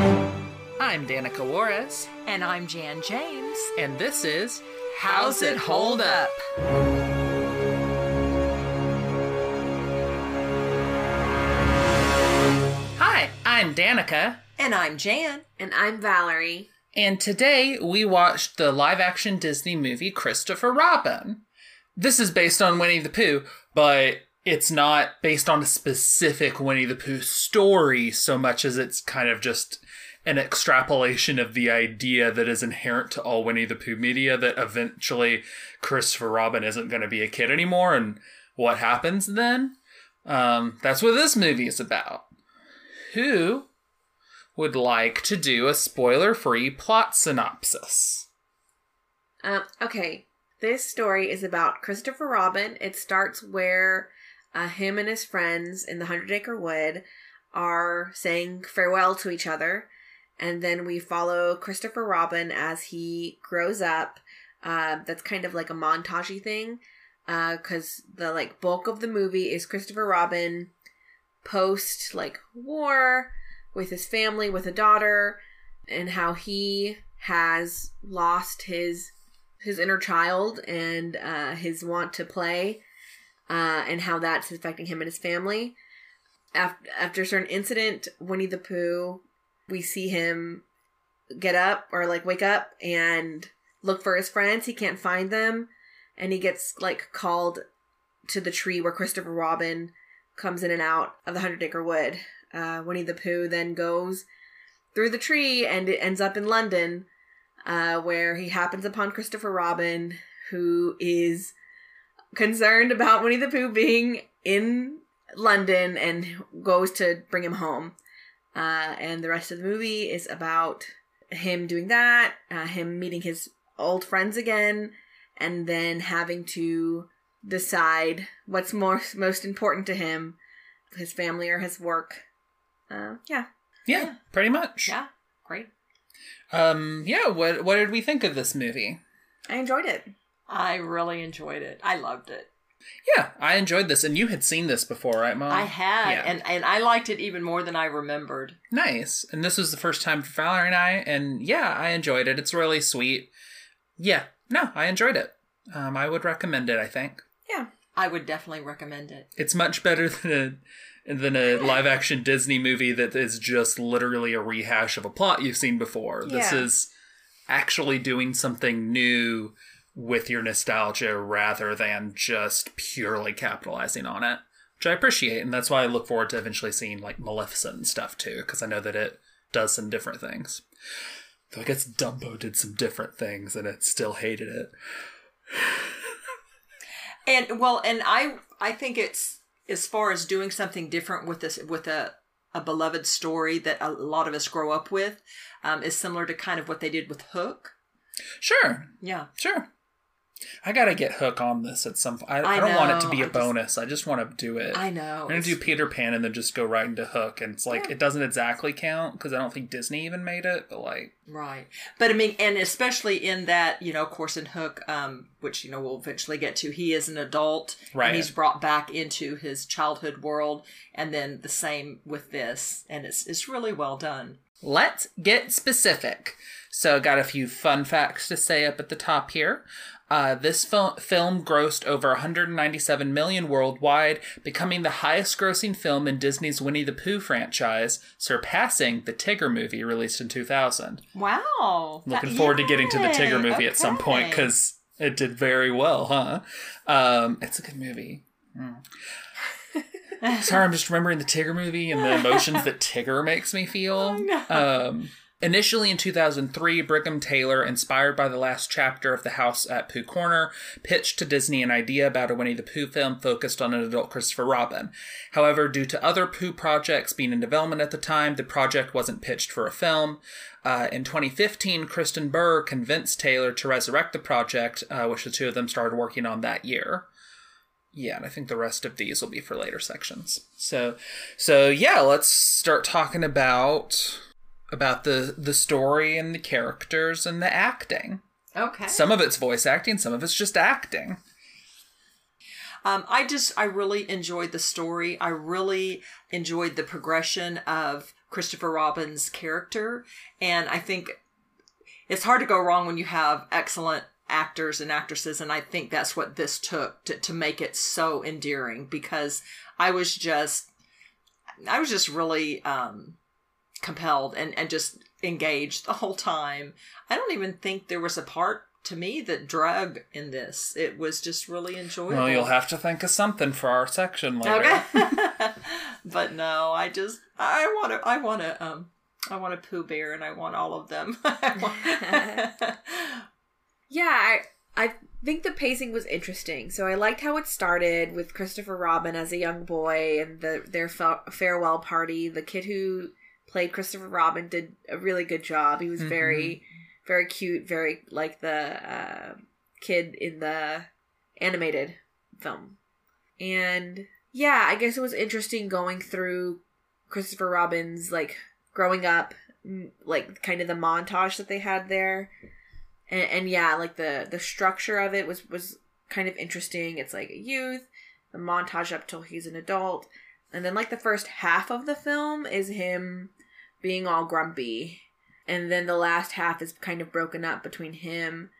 I'm Danica Juarez, And I'm Jan James. and this is How's It Hold Up? Hi, I'm Danica, And I'm Jan. And I'm Valerie. and today we watched the live action Disney movie Christopher Robin. This is based on Winnie the Pooh, but it's not based on a specific Winnie the Pooh story so much as it's kind of just an extrapolation of the idea that is inherent to all Winnie the Pooh media that eventually Christopher Robin isn't going to be a kid anymore and what happens then. Um, that's what this movie is about. Who would like to do a spoiler free plot synopsis? Um, okay, this story is about Christopher Robin. It starts where uh, him and his friends in the Hundred Acre Wood are saying farewell to each other. And then we follow Christopher Robin as he grows up. Uh, that's kind of like a montagey thing. Because the like bulk of the movie is Christopher Robin post like war with his family, with a daughter, and how he has lost his his inner child and uh, his want to play, uh, and how that's affecting him and his family. After, after a certain incident, Winnie the Pooh, we see him get up or like wake up and look for his friends. He can't find them, and he gets like called to the tree where Christopher Robin comes in and out of the Hundred Acre Wood. Uh, Winnie the Pooh then goes through the tree and it ends up in London, uh, where he happens upon Christopher Robin, who is concerned about Winnie the Pooh being in London and goes to bring him home. Uh, and the rest of the movie is about him doing that, uh, him meeting his old friends again, and then having to decide what's more most important to him, his family or his work. Uh, yeah. Yeah, pretty much. Yeah, great. Um, yeah, what what did we think of this movie? I enjoyed it. I really enjoyed it. I loved it. Yeah, I enjoyed this, and you had seen this before, right, Mom? I had, Yeah. and and I liked it even more than I remembered. Nice. And this was the first time for Valerie and I, and yeah, I enjoyed it. It's really sweet. Yeah, no, I enjoyed it. Um, I would recommend it. I think Yeah. I would definitely recommend it. it's much better than a than a live action Disney movie that is just literally a rehash of a plot you've seen before. This is actually doing something new with your nostalgia rather than just purely capitalizing on it, which I appreciate, and that's why I look forward to eventually seeing like Maleficent and stuff too, because I know that it does some different things. Though I guess Dumbo did some different things, and it still hated it. And well, and I I think it's as far as doing something different with this with a a beloved story that a lot of us grow up with um, is similar to kind of what they did with Hook. Sure, Yeah, Sure. I gotta get Hook on this at some. I, I, I don't want it to be a I just- bonus. I just want to do it. I know. I'm gonna do Peter Pan and then just go right into Hook, and it's like Yeah. it doesn't exactly count because I don't think Disney even made it. But like, Right. But I mean, and especially in that, you know, of course, in Hook, um, which, you know, we'll eventually get to, he is an adult. Right. And he's brought back into his childhood world. And then the same with this. And it's, it's really well done. let's get specific. So, I got a few fun facts to say up at the top here. Uh, this fil- film grossed over 197 million worldwide, becoming the highest-grossing film in Disney's Winnie the Pooh franchise, surpassing the Tigger movie released in 2000. Wow. Looking forward to getting to the Tigger movie at some point because it did very well, huh? Um, it's a good movie. Mm. Sorry, I'm just remembering the Tigger movie and the emotions that Tigger makes me feel. Um, initially in 2003, Brigham Taylor, inspired by the last chapter of The House at Pooh Corner, pitched to Disney an idea about a Winnie the Pooh film focused on an adult Christopher Robin. However, due to other Pooh projects being in development at the time, the project wasn't pitched for a film. Uh, in 2015, Kristin Burr convinced Taylor to resurrect the project, uh, which the two of them started working on that year. Yeah, and I think the rest of these will be for later sections. So, so yeah, let's start talking about about the the story and the characters and the acting. Okay. Some of it's voice acting, some of it's just acting. Um, I just, I really enjoyed the story. I really enjoyed the progression of Christopher Robin's character. And I think it's hard to go wrong when you have excellent actors and actresses. And I think that's what this took to, to make it so endearing because I was just, I was just really um, compelled and, and just engaged the whole time. I don't even think there was a part to me that drug in this. It was just really enjoyable. Well, you'll have to think of something for our section later. Okay. but no, I just I want to I want to um I want a Pooh Bear and I want all of them. yeah, I I think the pacing was interesting. So I liked how it started with Christopher Robin as a young boy and the their fa- farewell party. The kid who played Christopher Robin did a really good job. He was mm-hmm. very very cute, very like the uh, kid in the animated film. And yeah, I guess it was interesting going through Christopher Robin's like growing up, like kind of the montage that they had there. And, and yeah, like the the structure of it was was kind of interesting. It's like a youth, the montage up till he's an adult, and then like the first half of the film is him being all grumpy. And then the last half is kind of broken up between him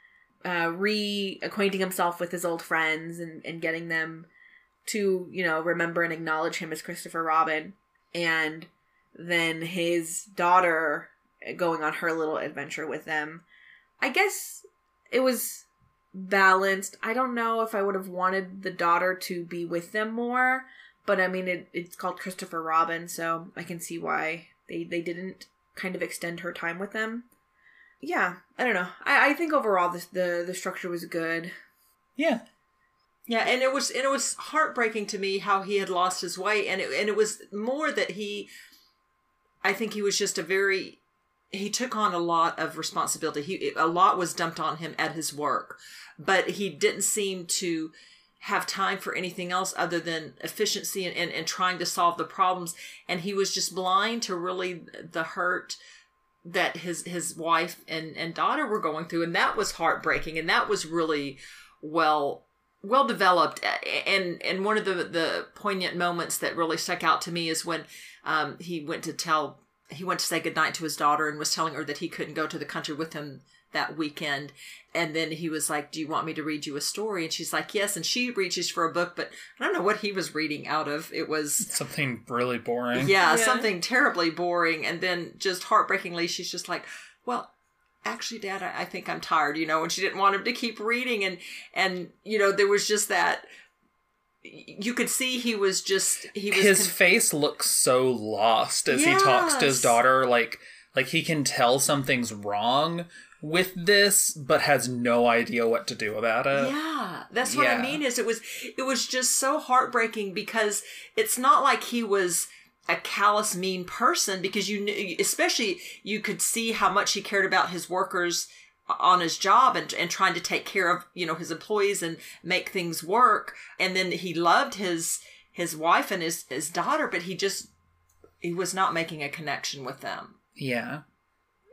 uh, reacquainting himself with his old friends and, and getting them to you know remember and acknowledge him as christopher robin. And then his daughter going on her little adventure with them. I guess it was balanced. I don't know if i would have wanted the daughter to be with them more but i mean it, it's called christopher robin so i can see why they, they didn't kind of extend her time with them. Yeah, I don't know. I, I think overall the, the the structure was good. Yeah. Yeah, and it was and it was heartbreaking to me how he had lost his way, and it and it was more that he, I think he was just a very, he took on a lot of responsibility. He a lot was dumped on him at his work, but he didn't seem to have time for anything else other than efficiency and, and, and trying to solve the problems. And he was just blind to really the hurt that his his wife and, and daughter were going through. And that was heartbreaking. And that was really well well developed and and one of the the poignant moments that really stuck out to me is when um, he went to tell he went to say goodnight to his daughter and was telling her that he couldn't go to the country with him that weekend. And then he was like, Do you want me to read you a story? And she's like, Yes. And she reaches for a book, but I don't know what he was reading out of. It was something really boring. Yeah, yeah. something terribly boring. And then just heartbreakingly, she's just like, Well, actually dad I, I, think i'm tired you know and she didn't want him to keep reading and and you know there was just that you could see he was just he was his con- face looks so lost as yes. he talks to his daughter like like he can tell something's wrong with this but has no idea what to do about it. Yeah. That's what yeah. I mean is it was it was just so heartbreaking because it's not like he was a callous mean person because you knew especially you could see how much he cared about his workers on his job and, and trying to take care of you know his employees and make things work and then he loved his his wife and his his daughter but he just he was not making a connection with them yeah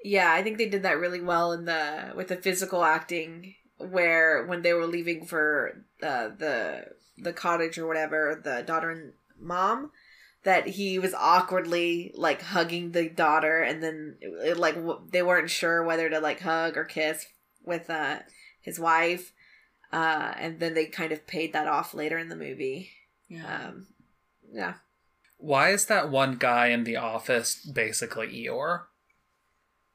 yeah, I think they did that really well in the with the physical acting where when they were leaving for uh, the the cottage or whatever, the daughter and mom, that he was awkwardly like hugging the daughter, and then it, like they weren't sure whether to like hug or kiss with uh, his wife, uh, and then they kind of paid that off later in the movie. Yeah, um, yeah. Why is that one guy in the office basically Eeyore?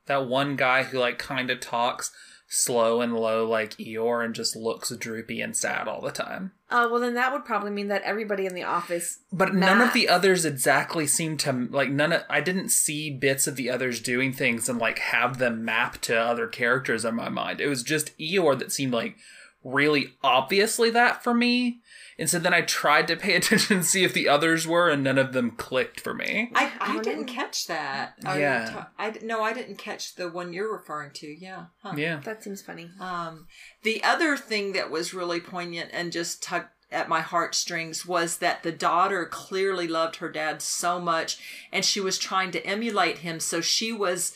That one guy who like kind of talks slow and low like Eeyore and just looks droopy and sad all the time. Oh, uh, well then that would probably mean that everybody in the office But none of the others exactly seem to like none of I didn't see bits of the others doing things and like have them map to other characters in my mind. It was just Eeyore that seemed like really obviously that for me. And so then I tried to pay attention and see if the others were, and none of them clicked for me. I, I didn't catch that. Yeah. Ta- I, no, I didn't catch the one you're referring to. Yeah. Huh. Yeah. That seems funny. Um, the other thing that was really poignant and just tugged at my heartstrings was that the daughter clearly loved her dad so much and she was trying to emulate him. So she was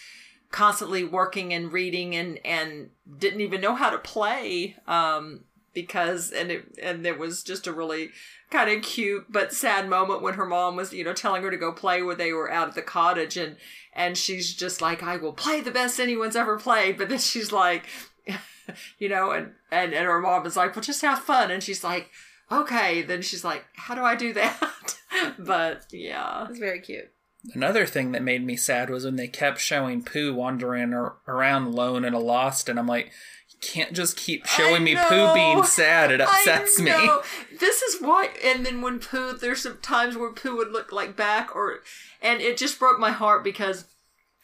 constantly working and reading and, and didn't even know how to play. Um, because and it and there was just a really kind of cute but sad moment when her mom was you know telling her to go play where they were out at the cottage and and she's just like I will play the best anyone's ever played but then she's like you know and and, and her mom is like well just have fun and she's like okay then she's like how do I do that but yeah It's very cute. Another thing that made me sad was when they kept showing Pooh wandering ar- around alone and a lost, and I'm like, you can't just keep showing me. Pooh being sad. It upsets me. This is why. And then when Pooh, there's some times where Pooh would look like back, or and it just broke my heart because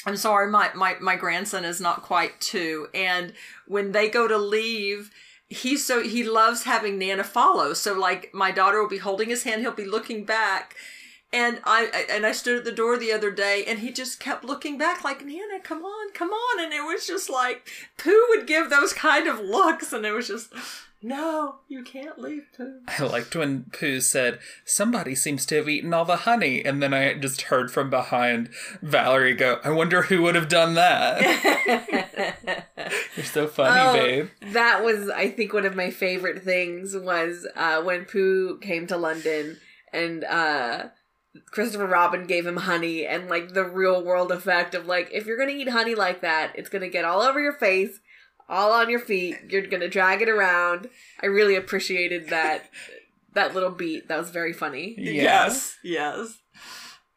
I'm sorry, my my my grandson is not quite two, and when they go to leave. He's so he loves having Nana follow. So like my daughter will be holding his hand, he'll be looking back, and I and I stood at the door the other day, and he just kept looking back, like Nana, come on, come on, and it was just like Pooh would give those kind of looks, and it was just, no, you can't leave Pooh. I liked when Pooh said, Somebody seems to have eaten all the honey. And then I just heard from behind Valerie go, I wonder who would have done that. You're so funny, Oh, babe. That was, I think, one of my favorite things was uh, when Pooh came to London and uh, Christopher Robin gave him honey and like the real world effect of like if you're gonna eat honey like that, it's gonna get all over your face, all on your feet. You're gonna drag it around. I really appreciated that that little beat. That was very funny. Yeah. Yes, yes.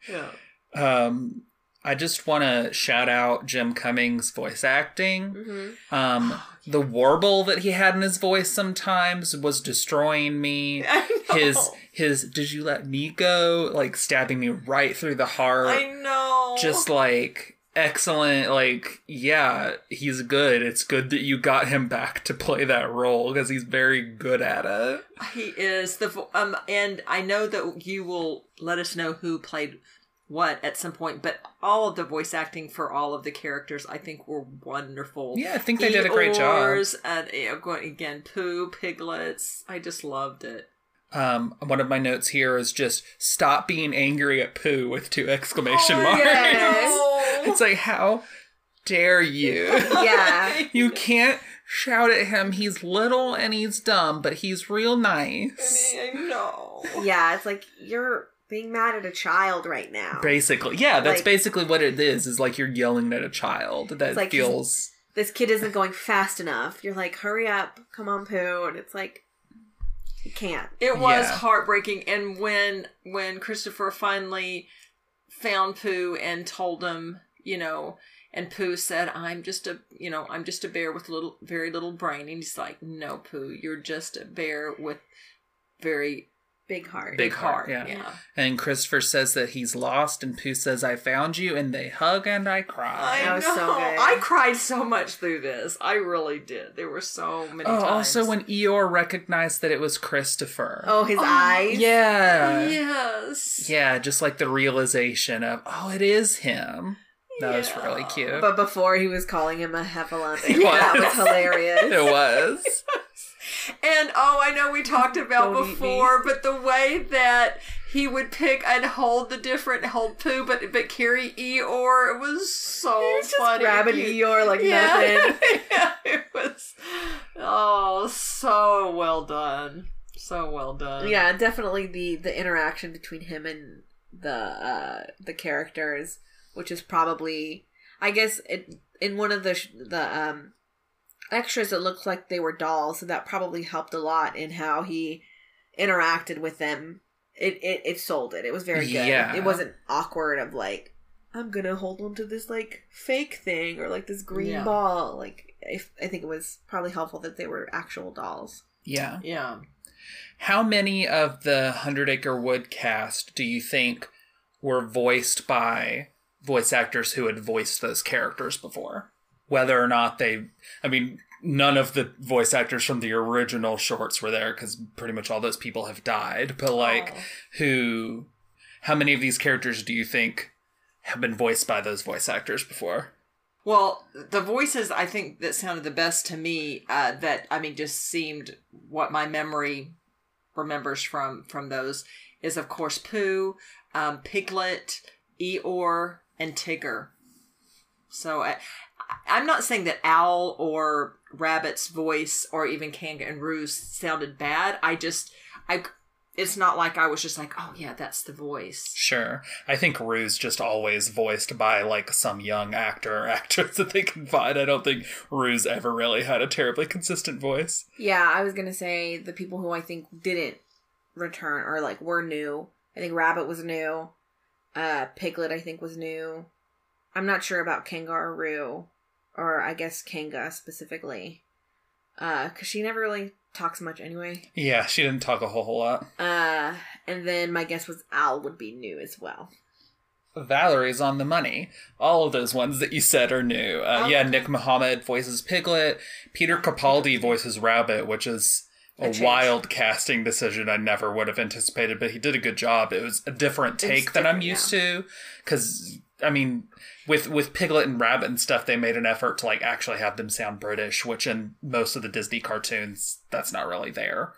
Yeah. Um, I just want to shout out Jim Cummings' voice acting. hmm Um, the warble that he had in his voice sometimes was destroying me. I know. His his did you let me go like stabbing me right through the heart. I know. Just like excellent like yeah, he's good. It's good that you got him back to play that role because he's very good at it. he is the um, and I know that you will let us know who played what at some point, but all of the voice acting for all of the characters, I think, were wonderful. Yeah, I think they did a great job. Eeyores And you know, going- again, Pooh, Piglets. I just loved it. Um, one of my notes here is just stop being angry at Pooh with two exclamation Oh, marks. yes. It's like how dare you? Yeah. You can't shout at him. He's little and he's dumb, but he's real nice. I know. Yeah, it's like you're being mad at a child right now. Basically, yeah, that's Like- basically what it is. Is like you're yelling at a child that like feels. this kid isn't going fast enough. You're like, hurry up, come on, Pooh, and it's like, you can't. It was Yeah. heartbreaking, and when when Christopher finally found Pooh and told him, you know, and Pooh said, "I'm just a, you know, I'm just a bear with little, very little brain," and he's like, "No, Pooh, you're just a bear with very Big heart. Big big heart, heart." yeah. yeah. And Christopher says that he's lost, and Pooh says, "I found you," and they hug and I I cry. That was know. so good. I cried so much through this. I really did. There were so many oh, times. also when Eeyore recognized that it was Christopher. Oh, his Oh, eyes. yeah, yes, yeah, just like the realization of, oh, it is him. That was really cute. But before he was calling him a heffalump. He That was. was hilarious. it was. And oh, I know we talked about Don't before, but the way that he would pick and hold the different hold Pooh, but but carry Eeyore, it was so He's just funny. grabbing You- Eeyore like yeah, nothing. yeah, it was oh so well done, so well done. Yeah, definitely the the interaction between him and the uh the characters, which is probably I guess it in one of the sh- the um extras it looked like they were dolls, so that probably helped a lot in how he interacted with them. It it, it sold it. It was very good. Yeah. It wasn't awkward of like I'm gonna hold on to this like fake thing or like this green Yeah. ball. Like if I think it was probably helpful that they were actual dolls. Yeah. yeah. How many of the Hundred Acre Wood cast do you think were voiced by voice actors who had voiced those characters before? Whether or not they, I mean, none of the voice actors from the original shorts were there because pretty much all those people have died. But like, Oh. who, how many of these characters do you think have been voiced by those voice actors before? Well, the voices I think that sounded the best to me, uh, that I mean, just seemed what my memory remembers from from those is of course Pooh, um, Piglet, Eeyore, and Tigger. So I, I'm not saying that Owl or Rabbit's voice or even Kanga and Roo's sounded bad. I just I it's not like I was just like, oh yeah, that's the voice. Sure. I think Roo's just always voiced by like some young actor or actress that they can find. I don't think Roo's ever really had a terribly consistent voice. Yeah, I was gonna say the people who I think didn't return or like were new. I think Rabbit was new. Uh, Piglet I think was new. I'm not sure about Kanga or I guess Kanga specifically, uh, because she never really talks much anyway. Yeah, she didn't talk a whole, whole lot. Uh, and then my guess was Owl would be new as well. Valerie's on the money. All of those ones that you said are new. Uh, Yeah, Nick Mohammed voices Piglet. Peter Capaldi voices Rabbit, which is a, A wild casting decision I never would have anticipated, but he did a good job. It was a different take than I'm used to. Because, I mean, with with Piglet and Rabbit and stuff, they made an effort to like actually have them sound British, which in most of the Disney cartoons, that's not really there.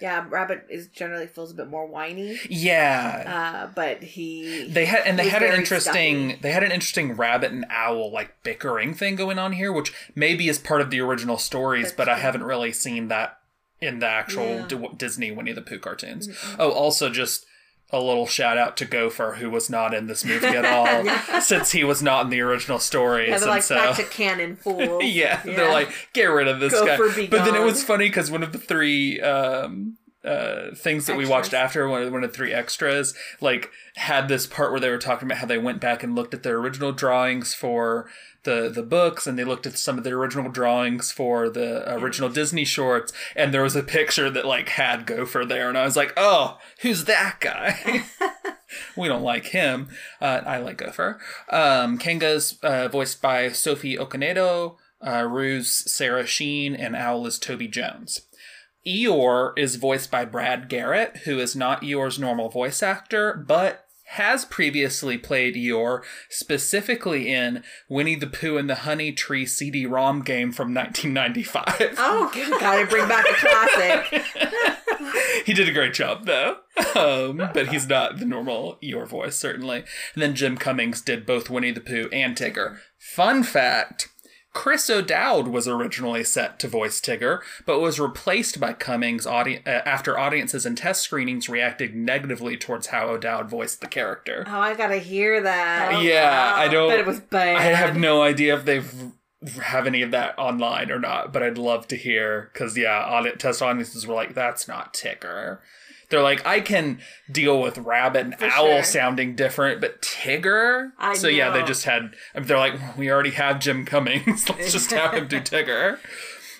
Yeah, Rabbit is generally feels a bit more whiny. Yeah, Uh, but he they had and they had an interesting stuffy. they had an interesting rabbit and owl like bickering thing going on here which maybe is part of the original stories That's but i haven't really seen that in the actual Yeah. D- disney winnie the pooh cartoons oh also just a little shout out to gopher who was not in this movie at all since he was not in the original stories yeah, they're and like so back to canon fools. yeah, they're like, get rid of this Gopher guy. But then it was funny because one of the three um, uh, things that we watched after, one of, one of the three extras, like had this part where they were talking about how they went back and looked at their original drawings for the the books, and they looked at some of the original drawings for the original Disney shorts, and there was a picture that like had Gopher there, and I was like, oh, who's that guy? we don't like him. Uh, I like Gopher. Um, Kanga's uh, voiced by Sophie Okonedo, uh, Roo's Sara Sheen, and Owl is Toby Jones. Eeyore is voiced by Brad Garrett, who is not Eeyore's normal voice actor, but has previously played Eeyore, specifically in Winnie the Pooh and the Honey Tree CD-ROM game from 1995. Oh, gotta bring back a classic. he did a great job though um, but he's not the normal Eeyore voice certainly and then jim cummings did both winnie the pooh and tigger fun fact chris o'dowd was originally set to voice tigger but was replaced by cummings audi- uh, after audiences and test screenings reacted negatively towards how o'dowd voiced the character Oh, I gotta hear that. yeah i don't But it was bad. I have no idea if they've have any of that online or not, but I'd love to hear because yeah, audit test audiences were like, "That's not Tigger." They're like, I can deal with Rabbit and For Owl sure. sounding different, but Tigger. I so yeah, they just had. They're like, we already have Jim Cummings. Let's just have him do Tigger.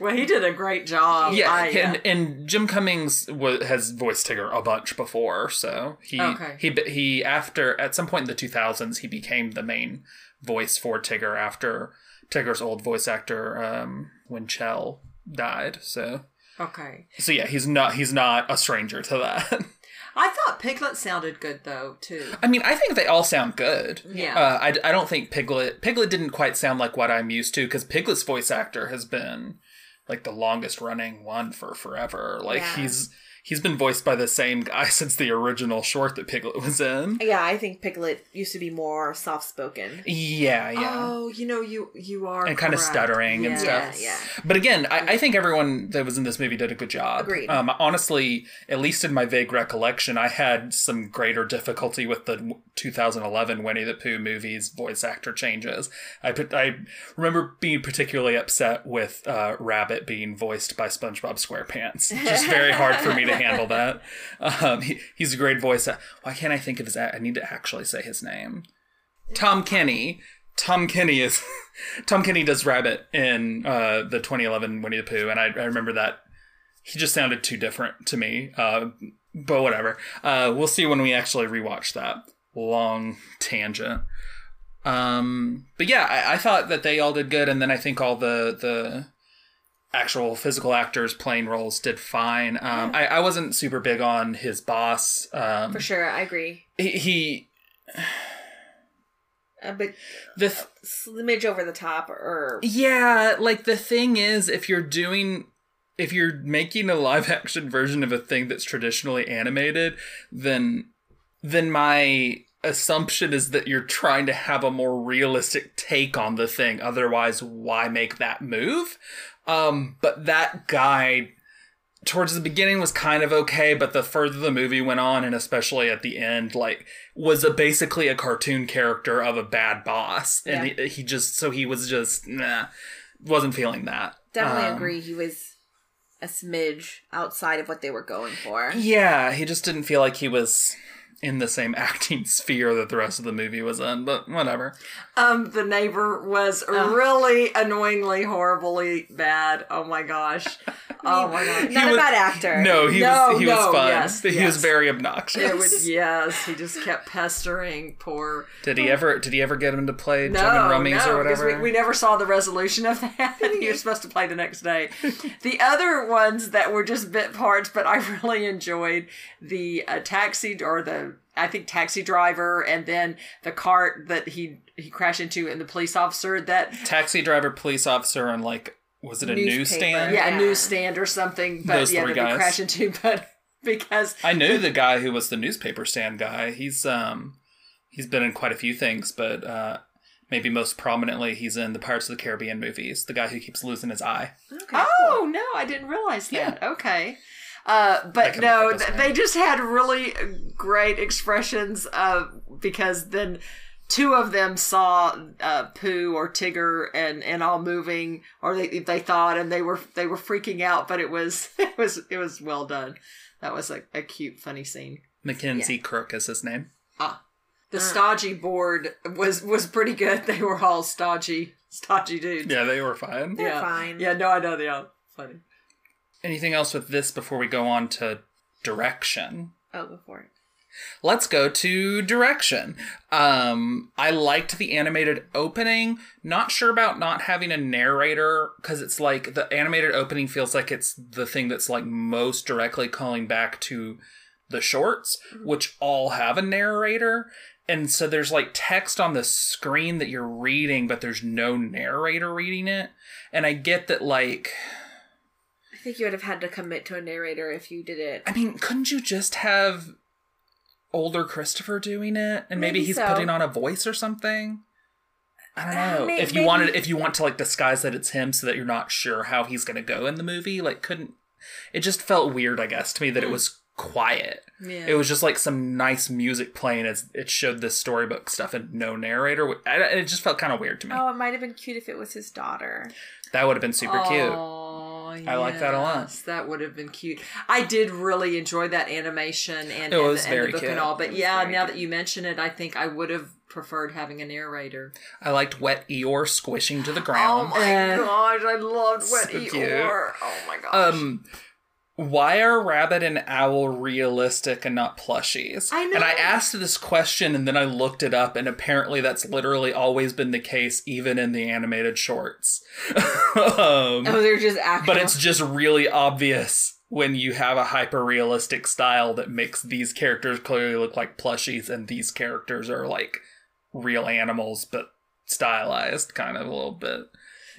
Well, he did a great job. Yeah, I, and, and Jim Cummings has voiced Tigger a bunch before, so he Okay. he he after at some point in the two thousands he became the main voice for Tigger after Tigger's old voice actor um, Winchell died. So okay. so yeah, he's not he's not a stranger to that. I thought Piglet sounded good though too. I mean, I think they all sound good. Yeah. Uh, I, I don't think Piglet Piglet didn't quite sound like what I'm used to because Piglet's voice actor has been like the longest running one for forever. Like Yeah. he's he's been voiced by the same guy since the original short that Piglet was in. Yeah, I think Piglet used to be more soft spoken. Yeah, yeah. Oh, you know you you are and kind of correct. stuttering and stuff. Yeah, yeah. But again, I, I think everyone that was in this movie did a good job. Agreed. Um, honestly, at least in my vague recollection, I had some greater difficulty with the 2011 Winnie the Pooh movie's voice actor changes. I put, I remember being particularly upset with uh, Rabbit being voiced by SpongeBob SquarePants. Just very hard for me to handle that. Um, he, he's a great voice. Why can't I think of his? I need to actually say his name. Tom Kenny. Tom Kenny is Tom Kenny does Rabbit in uh, the 2011 Winnie the Pooh, and I, I remember that he just sounded too different to me. Uh, but whatever. Uh, we'll see when we actually rewatch that long tangent. Um, but yeah, I, I thought that they all did good, and then I think all the the actual physical actors playing roles did fine. Um, I, I wasn't super big on his boss. Um, For sure, I agree. he, he A bit the th- over the top, or Yeah, like the thing is, if you're doing, if you're making a live action version of a thing that's traditionally animated, then, then my assumption is that you're trying to have a more realistic take on the thing. Otherwise, why make that move? Um, but that guy towards the beginning was kind of okay, but the further the movie went on, and especially at the end, like was a basically a cartoon character of a bad boss, and Yeah. he, he just so he was just nah, wasn't feeling that. Definitely Um, agree. He was a smidge outside of what they were going for. Yeah, he just didn't feel like he was in the same acting sphere that the rest of the movie was in, but whatever. Um, the neighbor was really annoyingly, horribly bad. Oh my gosh. Oh my god. Not a bad actor. No, he No, was he was fun. yes, he was very obnoxious. It was yes. He just kept pestering poor. Did he ever did he ever get him to play No, Jumpin' Rummies no, or because whatever? we, we never saw the resolution of that. he was supposed to play the next day. the other ones that were just bit parts, but I really enjoyed the uh, taxi or the I think taxi driver, and then the cart that he he crashed into, and the police officer that Taxi driver, police officer, and like was it a Newspaper. newsstand? yeah, Yeah. a newsstand or something. But Those yeah, three that he guys. crashed into, but because I knew the guy who was the newspaper stand guy. He's um he's been in quite a few things, but uh maybe most prominently he's in the Pirates of the Caribbean movies. The guy who keeps losing his eye. Okay. Oh no, I didn't realize that. Okay. Uh, but no, look up his th- name. they just had really great expressions uh, because then two of them saw uh, Pooh or Tigger and, and all moving, or they they thought, and they were they were freaking out. But it was it was it was well done. That was a, a cute, funny scene. Mackenzie Crook is his name. Ah, The stodgy board was was pretty good. They were all stodgy, stodgy dudes. Yeah, they were fine. They're yeah. fine. Yeah, no, I know they are funny. Anything else with this before we go on to direction? Oh, before it. Let's go to direction. Um, I liked the animated opening. Not sure about not having a narrator because it's like the animated opening feels like it's the thing that's like most directly calling back to the shorts, which all have a narrator. And so there's like text on the screen that you're reading, but there's no narrator reading it. And I get that, like, think you would have had to commit to a narrator if you did it. I mean, couldn't you just have older Christopher doing it, and maybe, Maybe he's so. putting on a voice or something? I don't Uh, know. if you maybe- wanted, if you want to like disguise that it's him, so that you're not sure how he's going to go in the movie, like, couldn't? It just felt weird, I guess, to me that it was quiet. Yeah. It was just like some nice music playing as it showed this storybook stuff and no narrator. It just felt kind of weird to me. Oh, it might have been cute if it was his daughter. That would have been super cute. Aw, I like that a lot. That would have been cute. I did really enjoy that animation and, It and was the, very and the book cute. and all. But yeah, now cute. that you mention it, I think I would have preferred having a narrator. I liked Wet Eeyore squishing to the ground. Oh my Uh, gosh, I loved Wet so Eeyore. cute. Oh my gosh. Um, why are rabbit and owl realistic and not plushies? I know. And I asked this question and then I looked it up, and apparently that's literally always been the case, even in the animated shorts. um, Oh, they're just actual. but it's just really obvious when you have a hyper realistic style that makes these characters clearly look like plushies, and these characters are like real animals, but stylized kind of a little bit.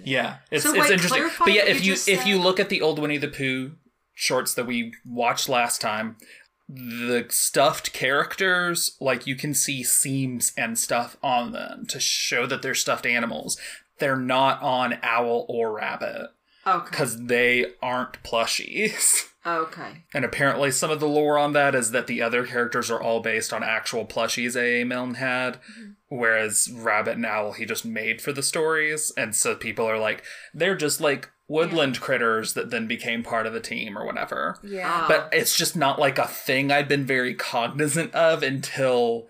Yeah, it's So it's wait, interesting. But yeah, if you you if you look at the old Winnie the Pooh shorts that we watched last time, the stuffed characters, like you can see seams and stuff on them to show that they're stuffed animals. They're not on owl or rabbit okay. because they aren't plushies. Okay. And apparently, some of the lore on that is that the other characters are all based on actual plushies A.A. Milne had, mm-hmm. whereas Rabbit and Owl he just made for the stories. And so people are like, they're just like woodland critters that then became part of the team or whatever. yeah. Oh. But it's just not like a thing I've been very cognizant of until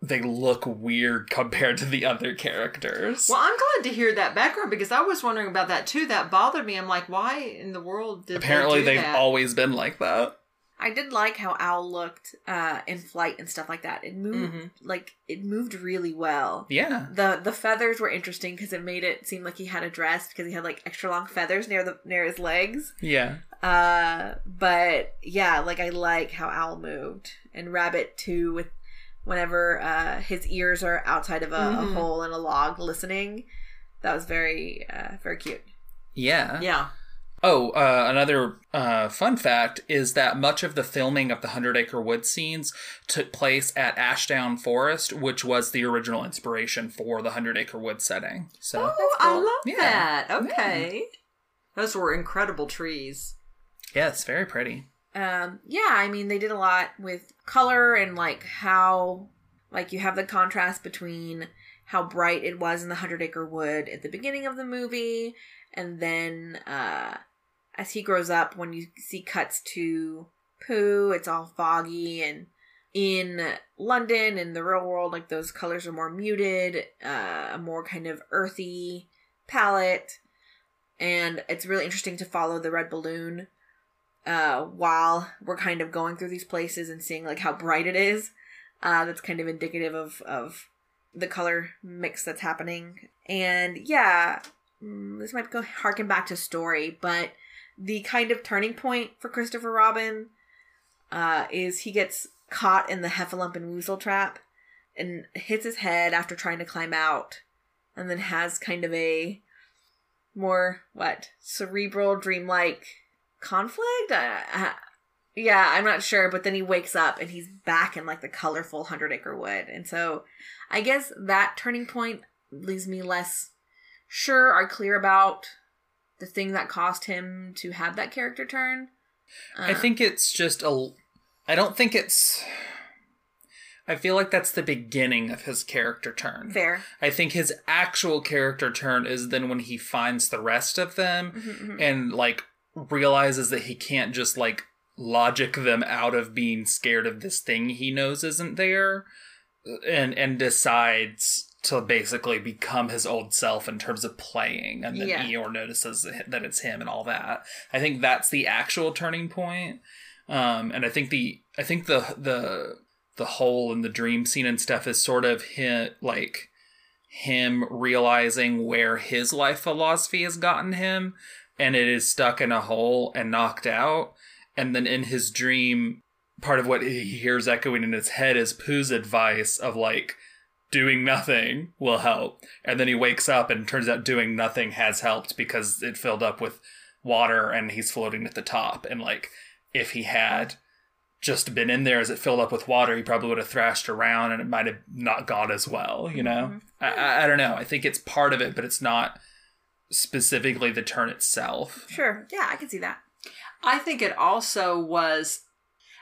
they look weird compared to the other characters. Well, I'm glad to hear that background because I was wondering about that too. That bothered me. I'm like, why in the world did Apparently, they do they've that? always been like that. I did like how Owl looked uh, in flight and stuff like that. It moved Mhm. like it moved really well. Yeah. The the feathers were interesting because it made it seem like he had a dress because he had like extra long feathers near the near his legs. Yeah. Uh, but yeah, like I like how Owl moved and Rabbit too. With whenever uh his ears are outside of a, a Mhm. hole in a log listening, that was very uh very cute. Yeah. Yeah. Oh, uh, another uh, fun fact is that much of the filming of the Hundred Acre Wood scenes took place at Ashdown Forest, which was the original inspiration for the Hundred Acre Wood setting. So, Oh, I love Yeah. that. Okay. Those were incredible trees. yes, very pretty. Um, yeah, I mean, they did a lot with color and like how, like, you have the contrast between how bright it was in the Hundred Acre Wood at the beginning of the movie, and then uh, as he grows up, when you see cuts to Pooh, it's all foggy, and in London in the real world, like those colors are more muted, uh, a more kind of earthy palette, and it's really interesting to follow the red balloon uh, while we're kind of going through these places and seeing like how bright it is. Uh, that's kind of indicative of of the color mix that's happening. And yeah, mm, this might go harken back to story, but the kind of turning point for Christopher Robin uh, is he gets caught in the Heffalump and Woozle trap and hits his head after trying to climb out, and then has kind of a more what cerebral, dreamlike conflict. Yeah, I'm not sure, but then he wakes up and he's back in like the colorful Hundred Acre Wood, and so I guess that turning point leaves me less sure or clear about the thing that caused him to have that character turn. I Uh, think it's just a. I don't think it's. I feel like that's the beginning of his character turn. fair. I think his actual character turn is then when he finds the rest of them Mhm, mhm. and like realizes that he can't just like logic them out of being scared of this thing he knows isn't there and and decides to basically become his old self in terms of playing and then Yeah. Eeyore notices that it's him and all that. I think that's the actual turning point. Um and I think the I think the the the hole in the dream scene and stuff is sort of him like him realizing where his life philosophy has gotten him and it is stuck in a hole and knocked out and then in his dream part of what he hears echoing in his head is Pooh's advice of like doing nothing will help and then he wakes up and turns out doing nothing has helped because it filled up with water and he's floating at the top and like if he had just been in there as it filled up with water, he probably would have thrashed around and it might have not gone as well, you know? Mm-hmm. I, I, I don't know. I think it's part of it, but it's not specifically the turn itself. Sure. Yeah, I can see that. I think it also was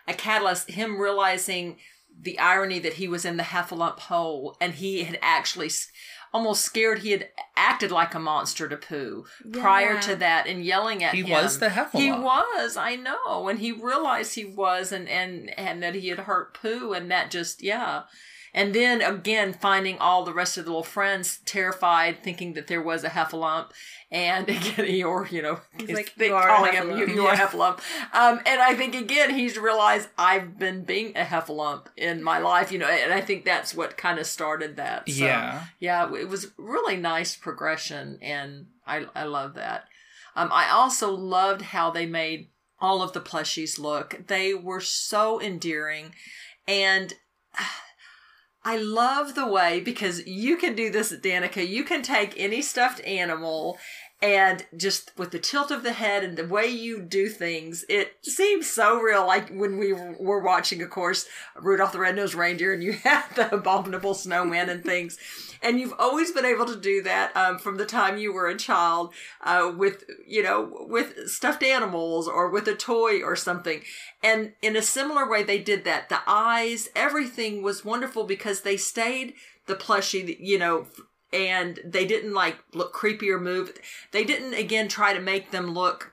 a catalyst, him realizing the irony that he was in the Heffalump hole and he had actually almost scared he had acted like a monster to Pooh prior to that and yelling at He him. was the Heffalump. He was, I know. And he realized he was and, and, and that he had hurt Pooh and that just, yeah. And then again, finding all the rest of the little friends terrified, thinking that there was a Heffalump. And again, or, you know, He's like, they "You are a calling him, you, Heffalump." you are a Heffalump. Um, and I think again, he's realized I've been being a Heffalump in my life, you know, and I think that's what kind of started that. So, Yeah. yeah, it was really nice progression, and I I love that. Um, I also loved how they made all of the plushies look. They were so endearing, and I love the way because you can do this, Danica. You can take any stuffed animal. And just with the tilt of the head and the way you do things, it seems so real. Like when we were watching, of course, Rudolph the Red-Nosed Reindeer, and you had the abominable snowman and things and you've always been able to do that um, from the time you were a child uh, with you know with stuffed animals or with a toy or something and in a similar way they did that the eyes everything was wonderful because they stayed the plushie you know and they didn't like look creepy or move. They didn't again try to make them look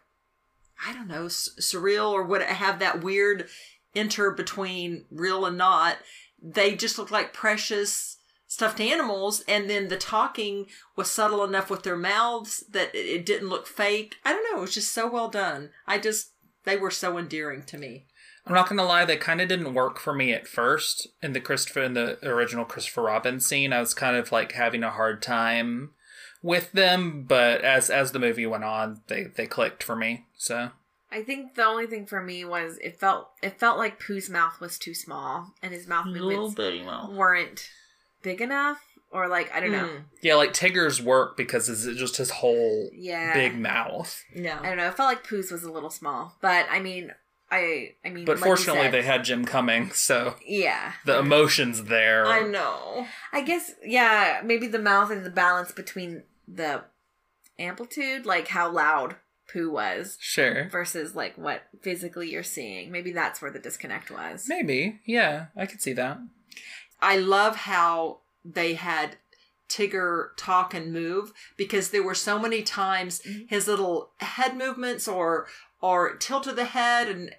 i don't know surreal or would have that weird enter between real and not. They just looked like precious stuffed animals and then the talking was subtle enough with their mouths that it didn't look fake. I don't know it was just so well done. I just they were so endearing to me I'm not gonna lie, they kind of didn't work for me at first in the Christopher in the original Christopher Robin scene. I was kind of like having a hard time with them, but as as the movie went on, they they clicked for me. So I think the only thing for me was it felt it felt like Pooh's mouth was too small and his mouth movements mouth. weren't big enough or like I don't know. Mm. Yeah, like Tigger's work because it's just his whole Yeah. big mouth. No, I don't know. It felt like Pooh's was a little small, but I mean, I I mean, But like fortunately, said- they had Jim Cummings, so yeah. the emotions there. I know. I guess yeah, maybe the mouth and the balance between the amplitude, like how loud Pooh was Sure. versus like what physically you're seeing. Maybe that's where the disconnect was. Maybe. Yeah, I could see that. I love how they had Tigger talk and move because there were so many times mm-hmm. his little head movements or or tilt of the head and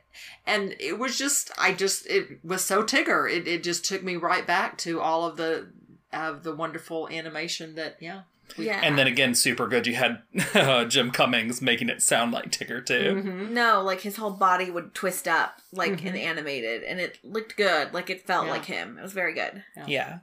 and it was just I just it was so Tigger. It it just took me right back to all of the of the wonderful animation that yeah. Yeah. And then again, super good. You had uh, Jim Cummings making it sound like Tigger too. Mm-hmm. no, like his whole body would twist up like and animated and it looked good. Like it felt Yeah. like him. It was very good. Yeah.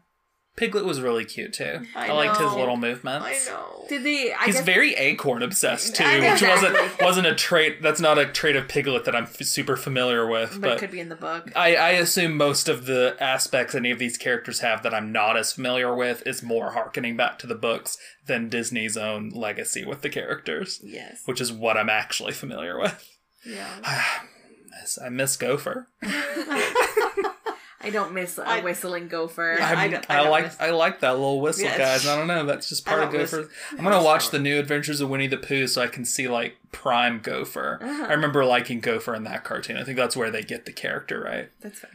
Piglet was really cute too. I, I liked his little movements. I know. Did they I He's guess very acorn obsessed too, I know, which wasn't wasn't a trait. That's not a trait of Piglet that I'm f- super familiar with. but But, it could be in the book. I, I assume most of the aspects any of these characters have that I'm not as familiar with is more harkening back to the books than Disney's own legacy with the characters, Yes. which is what I'm actually familiar with. Yeah. Yes, I miss Gopher. I don't miss a I- whistling gopher. Yeah, I'm- I I, don't- I don't like miss- I like that little whistle, Yeah, guys. I don't know. That's just part of don't miss- Gopher. I'm gonna watch the new Adventures of Winnie the Pooh so I can see like prime Gopher. Uh-huh. I remember liking Gopher in that cartoon. I think that's where they get the character right. That's fair.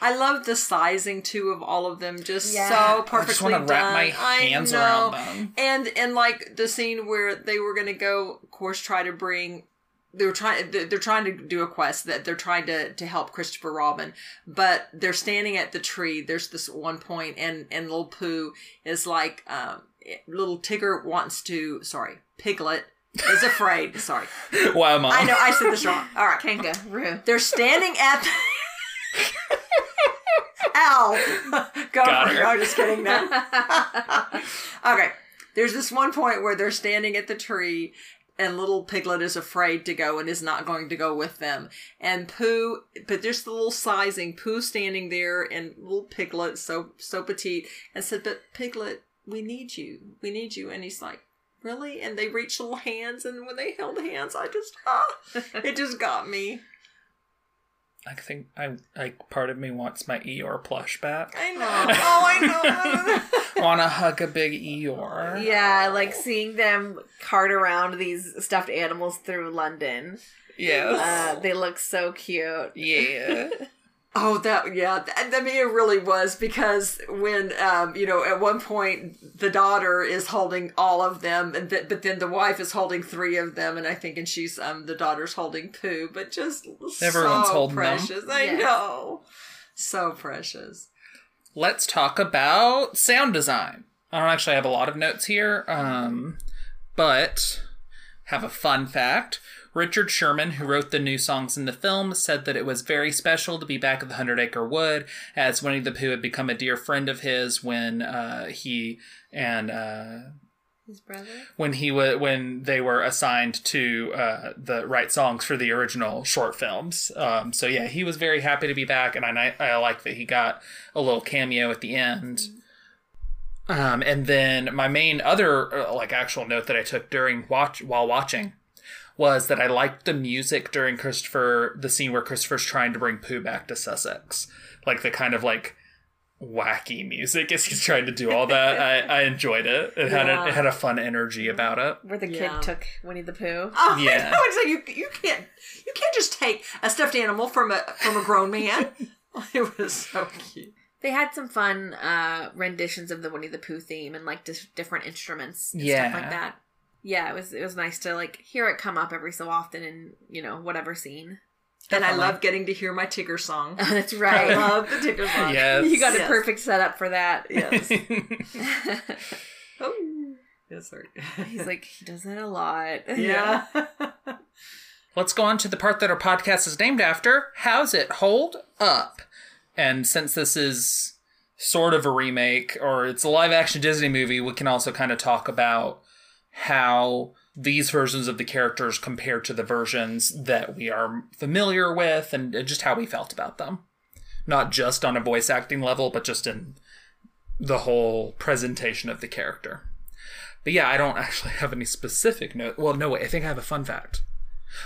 I love the sizing too of all of them. Just Yeah. so I I perfectly just want to wrap my done. I hands know. around them. And and like the scene where they were gonna go, of course, try to bring. They were trying. They're they're trying to do a quest that they're trying to to help Christopher Robin, but they're standing at the tree. There's this one point, and and little Pooh is like, um, little Tigger wants to. Sorry, Piglet is afraid. sorry, Wow, mom. I I know I said this wrong. All right, Kanga. Kangaroo. they're standing at. Ow! Go Got for her. I'm just kidding. No. okay. There's this one point where they're standing at the tree, and little Piglet is afraid to go and is not going to go with them. And Pooh, but there's the little sizing. Pooh standing there, and little Piglet, so so petite, and said, "But Piglet, we need you. We need you." And he's like. Really? And they reached little hands, and when they held hands, I just ah, it just got me. I think I like part of me wants my Eeyore plush back. I know. Oh, I know. Want to hug a big Eeyore? Yeah, like seeing them cart around these stuffed animals through London. Yes. Uh, they look so cute. yeah. oh, that yeah. That, I mean, it really was because when um, you know, at one point the daughter is holding all of them, and th- but then the wife is holding three of them, and I think, and she's um, the daughter's holding Pooh, but just Everyone's so holding them. precious. I Yes. know, so precious. Let's talk about sound design. I don't actually have a lot of notes here, um, but have a fun fact. Richard Sherman, who wrote the new songs in the film, said that it was very special to be back at the Hundred Acre Wood, as Winnie the Pooh had become a dear friend of his when uh, he and uh, His brother? when he wa when they were assigned to uh, the write songs for the original short films. Um, so yeah, he was very happy to be back, and I I like that he got a little cameo at the end. Um, and then my main other uh, like actual note that I took during watch while watching was that I liked the music during Christopher the scene where Christopher's trying to bring Pooh back to Sussex, like the kind of like wacky music as he's trying to do all that. I, I enjoyed it. It had a, it had a fun energy about it. Where the Yeah. kid took Winnie the Pooh. Oh, Yeah. I know. It's like you you can't you can't just take a stuffed animal from a from a grown man. it was so cute. They had some fun uh, renditions of the Winnie the Pooh theme and like dis- different instruments and Yeah. stuff like that. Yeah, it was it was nice to like hear it come up every so often in you know whatever scene. And I love getting to hear my Tigger song. Oh, that's I right. love the Tigger song. Yes. you got a perfect setup for that. Yes. Oh. Yes, sorry. He's like he does that a lot. yeah. Let's go on to the part that our podcast is named after. How's it hold up? And since this is sort of a remake or it's a live action Disney movie, we can also kind of talk about how these versions of the characters compare to the versions that we are familiar with and just how we felt about them. Not just on a voice acting level, but just in the whole presentation of the character. But yeah, I don't actually have any specific note. Well, no, wait, I think I have a fun fact.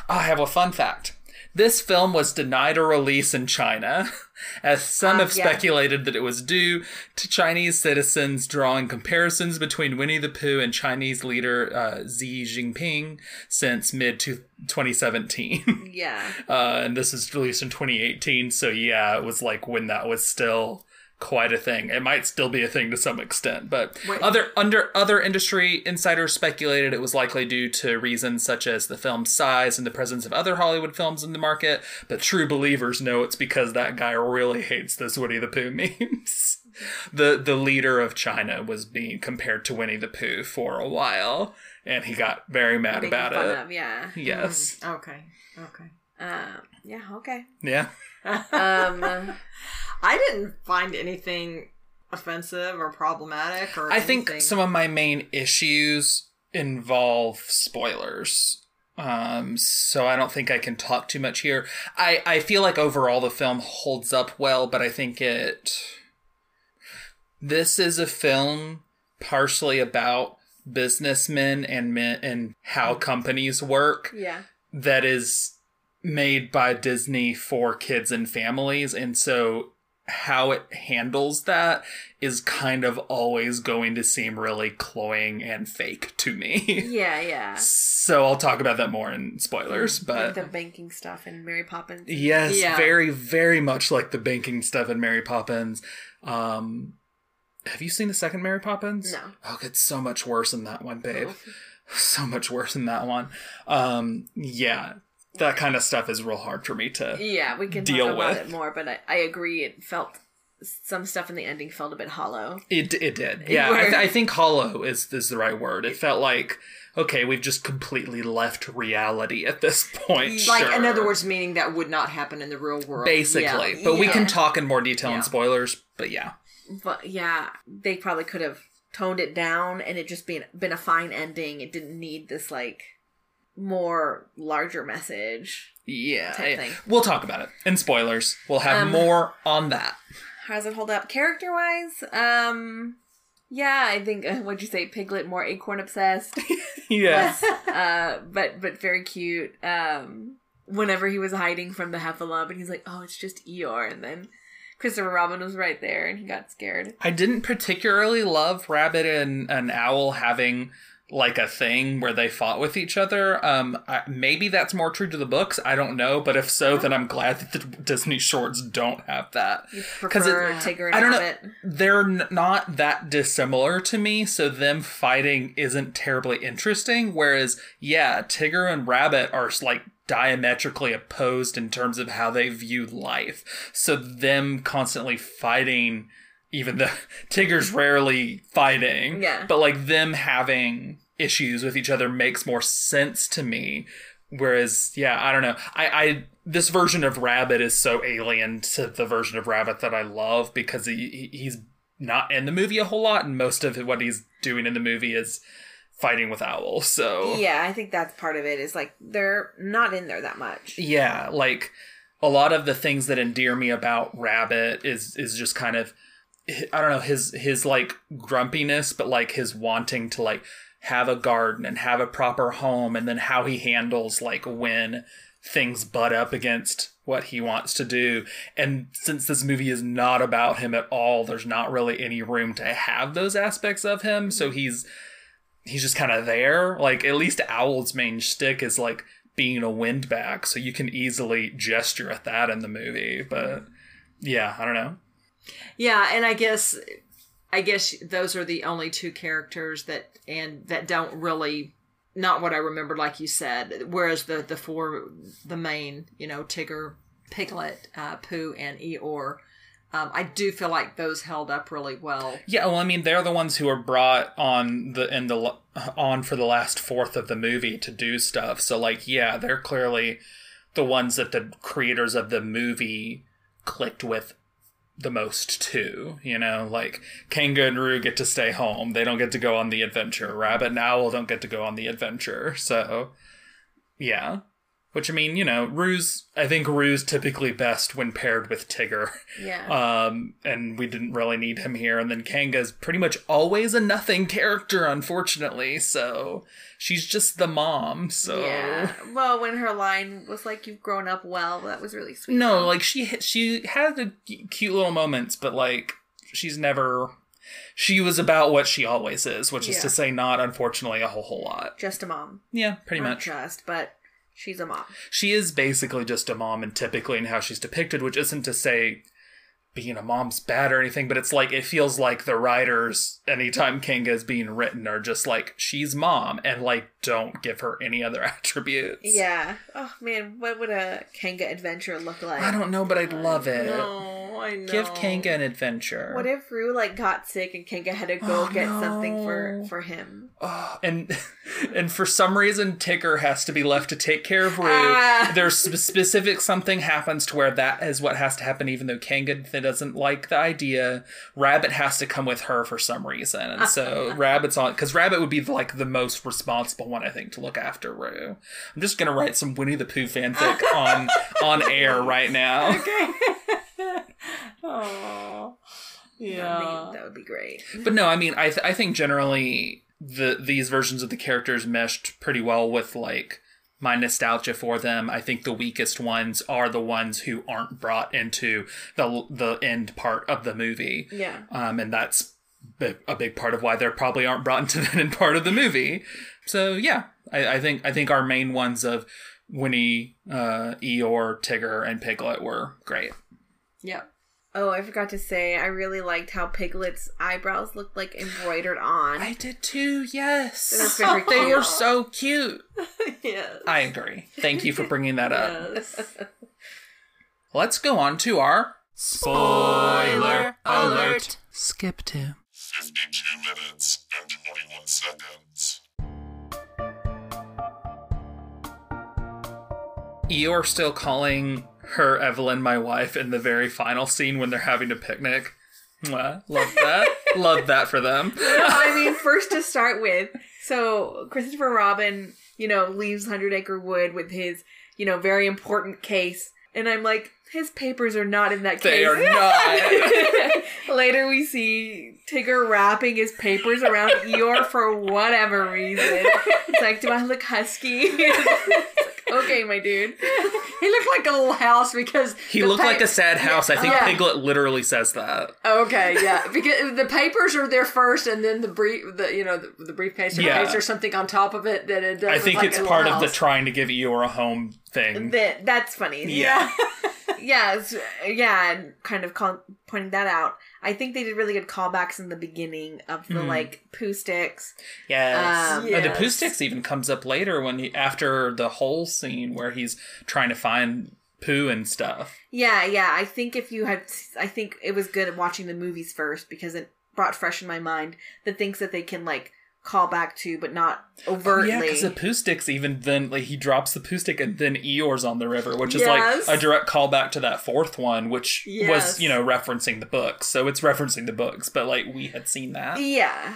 Ah, I have a fun fact. This film was denied a release in China, as some Ah, have yeah. speculated that it was due to Chinese citizens drawing comparisons between Winnie the Pooh and Chinese leader uh, Xi Jinping since mid 2017. Yeah. uh, and this was released in 2018, so yeah, it was like when that was still quite a thing. It might still be a thing to some extent, but Wait. other under other industry insiders speculated it was likely due to reasons such as the film's size and the presence of other Hollywood films in the market. But true believers know it's because that guy really hates those Winnie the Pooh memes. the The leader of China was being compared to Winnie the Pooh for a while, and he got very mad Making about it. of, yeah. Yes, Okay. Okay. Um, yeah, okay. yeah. Um, I didn't find anything offensive or problematic or I think some of my main issues involve spoilers. Um, so I don't think I can talk too much here. I, I feel like overall the film holds up well, but I think it. This is a film partially about businessmen and men and how companies work yeah. that is made by Disney for kids and families. And so how it handles that is kind of always going to seem really cloying and fake to me. Yeah, yeah. so I'll talk about that more in spoilers, Like but the banking stuff and Mary Poppins. yes, Yeah. very, very much like the banking stuff in Mary Poppins. Um, have you seen the second Mary Poppins? No. Oh, it's so much worse than that one, babe Oh. so much worse than that one. Um, yeah, that kind of stuff is real hard for me to. Yeah, we can Deal talk about with. it more, but I, I agree. It felt some stuff in the ending felt a bit hollow. It it did. Yeah, I, th- I think hollow is is the right word. It felt like okay, we've just completely left reality at this point. like sure. in other words, meaning that would not happen in the real world. basically. Yeah. But we can talk in more detail Yeah. in spoilers. But yeah, But yeah, they probably could have toned it down and it just been been a fine ending. It didn't need this like more larger message. yeah, Type yeah. thing. we'll talk about it in spoilers. We'll have Um, more on that. How does it hold up character wise? Um, yeah, I think uh, what'd you say, Piglet more acorn obsessed. yes. uh, but but very cute. Um, whenever he was hiding from the Heffalump, and he's like, "Oh, it's just Eeyore," and then Christopher Robin was right there, and he got scared. I didn't particularly love Rabbit and an Owl having like a thing where they fought with each other. Um, I, maybe that's more true to the books. I don't know, but if so, then I'm glad that the Disney shorts don't have that. Because it- I don't know. Rabbit? They're n- not that dissimilar to me, so them fighting isn't terribly interesting. Whereas, yeah, Tigger and Rabbit are like diametrically opposed in terms of how they view life. So them constantly fighting, even though Tigger's rarely fighting, Yeah. but like them having issues with each other makes more sense to me. Whereas, yeah, I don't know. I, I this version of Rabbit is so alien to the version of Rabbit that I love because he, he- he's not in the movie a whole lot, and most of what he's doing in the movie is fighting with Owl. So Yeah, I think that's part of it. Is like they're not in there that much. yeah, like a lot of the things that endear me about Rabbit is is just kind of I don't know his his like grumpiness, but like his wanting to like have a garden and have a proper home, and then how he handles like when things butt up against what he wants to do. And since this movie is not about him at all, there's not really any room to have those aspects of him. So he's he's just kind of there. Like at least Owl's main shtick is like being a windbag, so you can easily gesture at that in the movie. But yeah, I don't know. Yeah, and I guess I guess those are the only two characters that and that don't really not what I remember like you said. Whereas the the four the main, you know, Tigger, Piglet, uh, Pooh, and Eeyore, um, I do feel like those held up really well. Yeah, well, I mean, they're the ones who are brought on the in the on for the last fourth of the movie to do stuff. So, like, yeah, they're clearly the ones that the creators of the movie clicked with the most too. You know, like Kanga and Roo get to stay home; they don't get to go on the adventure. Rabbit and Owl don't get to go on the adventure. So, yeah, Which I mean, you know, Roo's. I think Roo's typically best when paired with Tigger. Yeah. Um, and we didn't really need him here. And then Kanga's pretty much always a nothing character, unfortunately. So she's just the mom. So Yeah. Well, when her line was like, "You've grown up well," that was really sweet. no, like she she had the cute little moments, but like she's never. She was about what she always is, which is to say, not unfortunately a whole whole lot. just a mom. Yeah, pretty Not much. just, but she's a mom. she is basically just a mom and typically in how she's depicted which isn't to say being a mom's bad or anything but it's like it feels like the writers anytime Kanga is being written are just like she's mom and like don't give her any other attributes Yeah. Oh man, what would a Kanga adventure look like? i don't know but i'd love it No, I know. give kanga an adventure What if Roo like got sick and Kanga had to go Oh, get something for for him? Oh, and and for some reason Tigger has to be left to take care of Roo. Ah. There's specific something happens to where that is what has to happen, even though Kanga doesn't like the idea. Rabbit has to come with her for some reason, and so Rabbit's on because Rabbit would be like the most responsible one, I think, to look after Roo. I'm just gonna write some Winnie the Pooh fanfic on on air right now. Okay. I Yeah. mean, that would be great. But no, I mean, I th- I think generally the these versions of the characters meshed pretty well with like my nostalgia for them. I think the weakest ones are the ones who aren't brought into the the end part of the movie. Yeah. Um, and that's a big part of why they probably aren't brought into the end part of the movie. So yeah, I, I think I think our main ones of Winnie, uh, Eeyore, Tigger, and Piglet were great. Yep. Oh, I forgot to say, I really liked how Piglet's eyebrows looked like embroidered on. I did too. Yes, They were they cute. were so cute. yes. I agree. Thank you for bringing that up. Yes. Let's go on to our spoiler alert. Skip to. 52 minutes and 21 seconds. You're still calling her Evelyn my wife in the very final scene when they're having a picnic. Mwah. Love that. Love that for them. I mean, first to start with, so Christopher Robin, you know, leaves Hundred Acre Wood with his, you know, very important case, and I'm like, his papers are not in that They case. are not. Later, we see Tigger wrapping his papers around Eeyore for whatever reason. It's like, do I look husky? It's like, okay, my dude. he looked like a little house because He looked pa- like a sad house. I think Yeah. Piglet literally says that. Okay, yeah, because the papers are there first, and then the brief, the you know, the, the briefcase or Yeah. case or something on top of it. That it does I think like it's a little part of the trying to give Eeyore a home thing. That that's funny. Yeah. yeah, it's, yeah, and kind of call, pointing that out. I think they did really good callbacks in the beginning of the Mhm. like Pooh sticks. Yes. Um, Uh, the Pooh Yes. Sticks even comes up later when he after the whole scene where he's trying to find Pooh and stuff. Yeah, yeah. I think if you had, I think it was good watching the movies first because it brought fresh in my mind the things that they can like call back to, but not overtly. Oh, Yeah, because the Pooh Sticks even then like he drops the Pooh Stick and then Eeyore's on the river, which is Yes. like a direct callback to that fourth one, which was you know referencing the books. So it's referencing the books, but like we had seen that. yeah.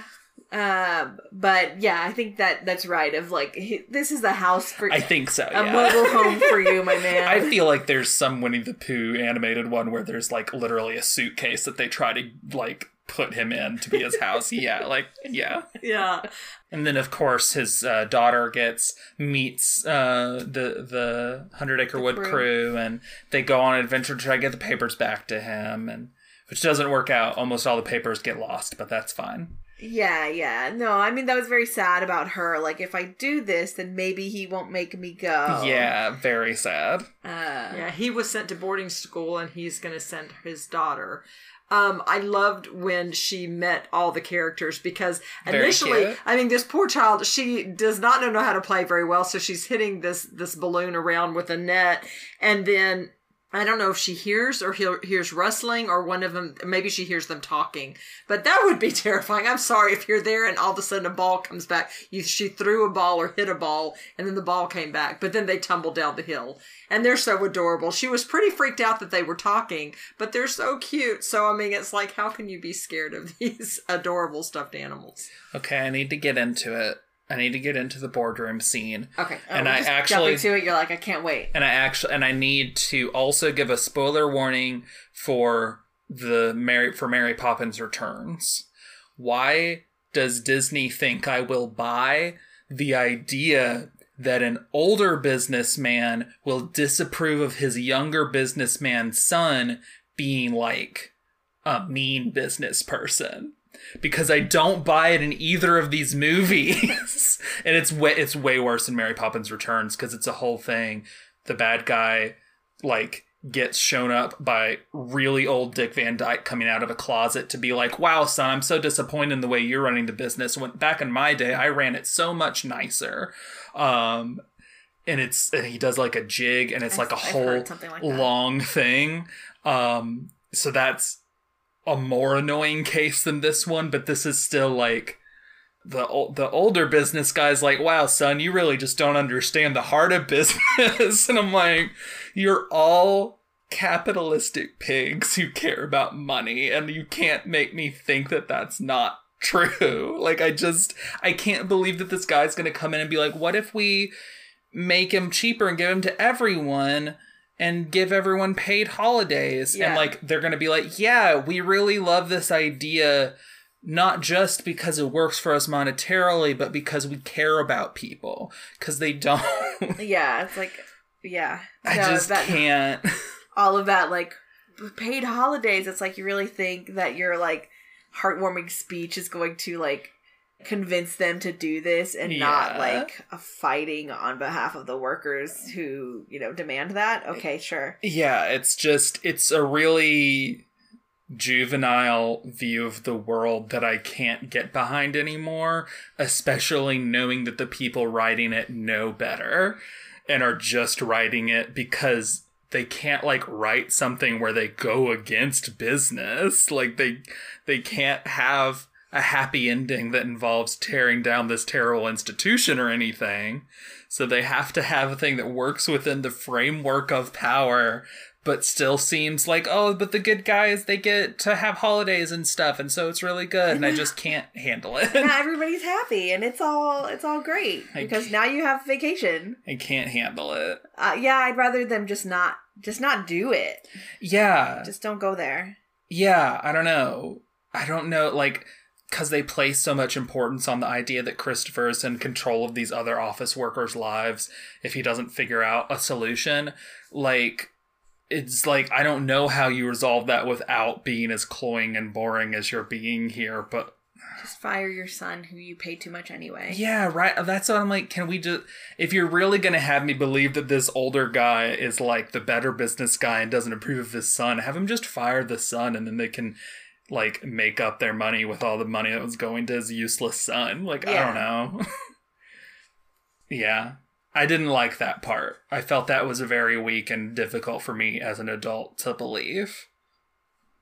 Um, but yeah, I think that that's right. Of like, he- this is the house for I think so. a mobile home for you, my man. I feel like there's some Winnie the Pooh animated one where there's like literally a suitcase that they try to like put him in to be his house. yeah, like yeah. Yeah, And then, of course, his uh, daughter gets meets uh, the the Hundred Acre Wood crew. crew, and they go on an adventure to try to get the papers back to him, and which doesn't work out. Almost all the papers get lost, but that's fine. Yeah, yeah. No, I mean that was very sad about her. Like if I do this, then maybe he won't make me go. Yeah, very sad. Uh, yeah. He was sent to boarding school, and he's going to send his daughter. Um, I loved when she met all the characters because initially. I mean, this poor child, she does not know how to play very well, so she's hitting this this balloon around with a net, and then I don't know if she hears or he- hears rustling or one of them. Maybe she hears them talking, but that would be terrifying. I'm sorry if you're there and all of a sudden a ball comes back. You she threw a ball or hit a ball, and then the ball came back, but then they tumbled down the hill, and they're so adorable. She was pretty freaked out that they were talking, but they're so cute. So I mean, it's like, how can you be scared of these adorable stuffed animals? Okay, I need to get into it. I need to get into the boardroom scene. Okay. Oh, and Oh, I just actually- jumping to it. You're like, I can't wait. And I actually and I need to also give a spoiler warning for the Mary for Mary Poppins Returns. Why does Disney think I will buy the idea that an older businessman will disapprove of his younger businessman son being like a mean business person? Because I don't buy it in either of these movies, and it's way it's way worse in Mary Poppins Returns because it's a whole thing. The bad guy like gets shown up by really old Dick Van Dyke coming out of a closet to be like, "Wow, son, I'm so disappointed in the way you're running the business. When back in my day, I ran it so much nicer." Um, and it's and he does like a jig, and it's I've- like a whole like long thing. Um, so that's a more annoying case than this one, but this is still like the the older business guy's like, "Wow, son, you really just don't understand the heart of business." and I'm like, "You're all capitalistic pigs who care about money, and you can't make me think that that's not true." like, I just I can't believe that this guy's gonna come in and be like, "What if we make him cheaper and give him to everyone?" And give everyone paid holidays. Yeah. And like they're going to be like, "Yeah, we really love this idea not just because it works for us monetarily, but because we care about people. Because they don't. Yeah, it's like, yeah. I No, just that, can't. all of that like paid holidays it's like you really think that your like heartwarming speech is going to like convince them to do this and not like fighting on behalf of the workers who you know demand that? Okay sure. Yeah, it's just it's a really juvenile view of the world that I can't get behind anymore, especially knowing that the people writing it know better and are just writing it because they can't like write something where they go against business. Like they they can't have a happy ending that involves tearing down this terrible institution or anything. So they have to have a thing that works within the framework of power, but still seems like, oh, but the good guys, they get to have holidays and stuff, and so it's really good, and I just can't handle it. now everybody's happy and it's all it's all great because now you have vacation I can't handle it. uh, yeah i'd rather them just not just not do it Yeah. just don't go there Yeah, I don't know. I don't know, like, because they place so much importance on the idea that Christopher is in control of these other office workers' lives if he doesn't figure out a solution. Like, it's like, I don't know how you resolve that without being as cloying and boring as you're being here, but just fire your son who you pay too much anyway yeah, right. That's what I'm like. Can we just, if you're really going to have me believe that this older guy is like the better business guy and doesn't approve of his son, have him just fire the son and then they can like make up their money with all the money that was going to his useless son. Like, I don't know. yeah. I didn't like that part. I felt that was very weak and difficult for me as an adult to believe.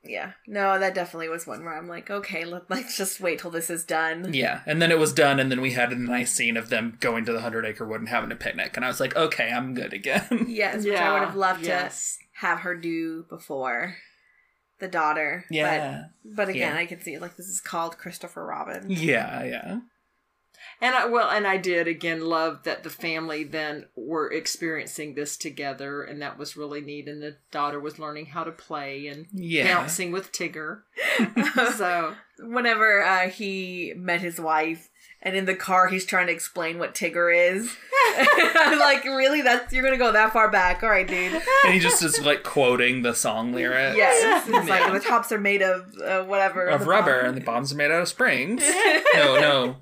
Yeah. No, that definitely was one where I'm like, okay, let, let's just wait till this is done. Yeah, and then it was done, and then we had a nice scene of them going to the Hundred Acre Wood and having a picnic, and I was like, okay, I'm good again. Yes, which I would have loved yes. to have her do before the daughter. yeah, But, but again, Yeah. I can see like this is called Christopher Robin. yeah, yeah, And I well, and I did again love that the family then were experiencing this together, and that was really neat. And the daughter was learning how to play and yeah. bouncing with Tigger. So Whenever uh, he met his wife, and in the car he's trying to explain what Tigger is. I'm like, really? That's you're gonna go that far back? All right, dude. And he just is like quoting the song lyrics. Yes, it's Yeah. like the tops are made of uh, whatever of rubber, bottom- and the bottoms are made out of springs. no, no,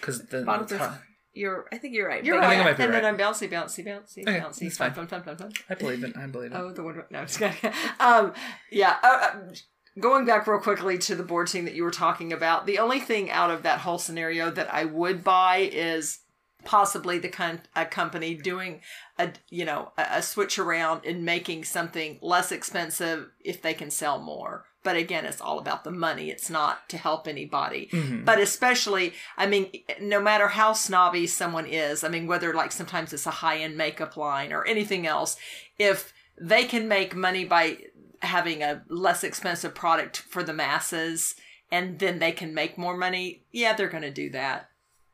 because the Bottoms the- are- You're, I think you're right. you're but I think right. I might be and right. then I'm bouncy, bouncy, bouncy, Okay, bouncy. that's Fun, fine. fun, fun, fun, fun. I believe it. I believe it. Oh, the one. No, I'm just kidding. Um, yeah. Uh, uh, going back real quickly to the board team that you were talking about, the only thing out of that whole scenario that I would buy is possibly the con- a company doing a you know a, a switch around and making something less expensive if they can sell more. But again, it's all about the money. It's not to help anybody. Mhm. But especially, I mean, no matter how snobby someone is, I mean, whether like sometimes it's a high end makeup line or anything else, if they can make money by having a less expensive product for the masses and then they can make more money, yeah, they're going to do that.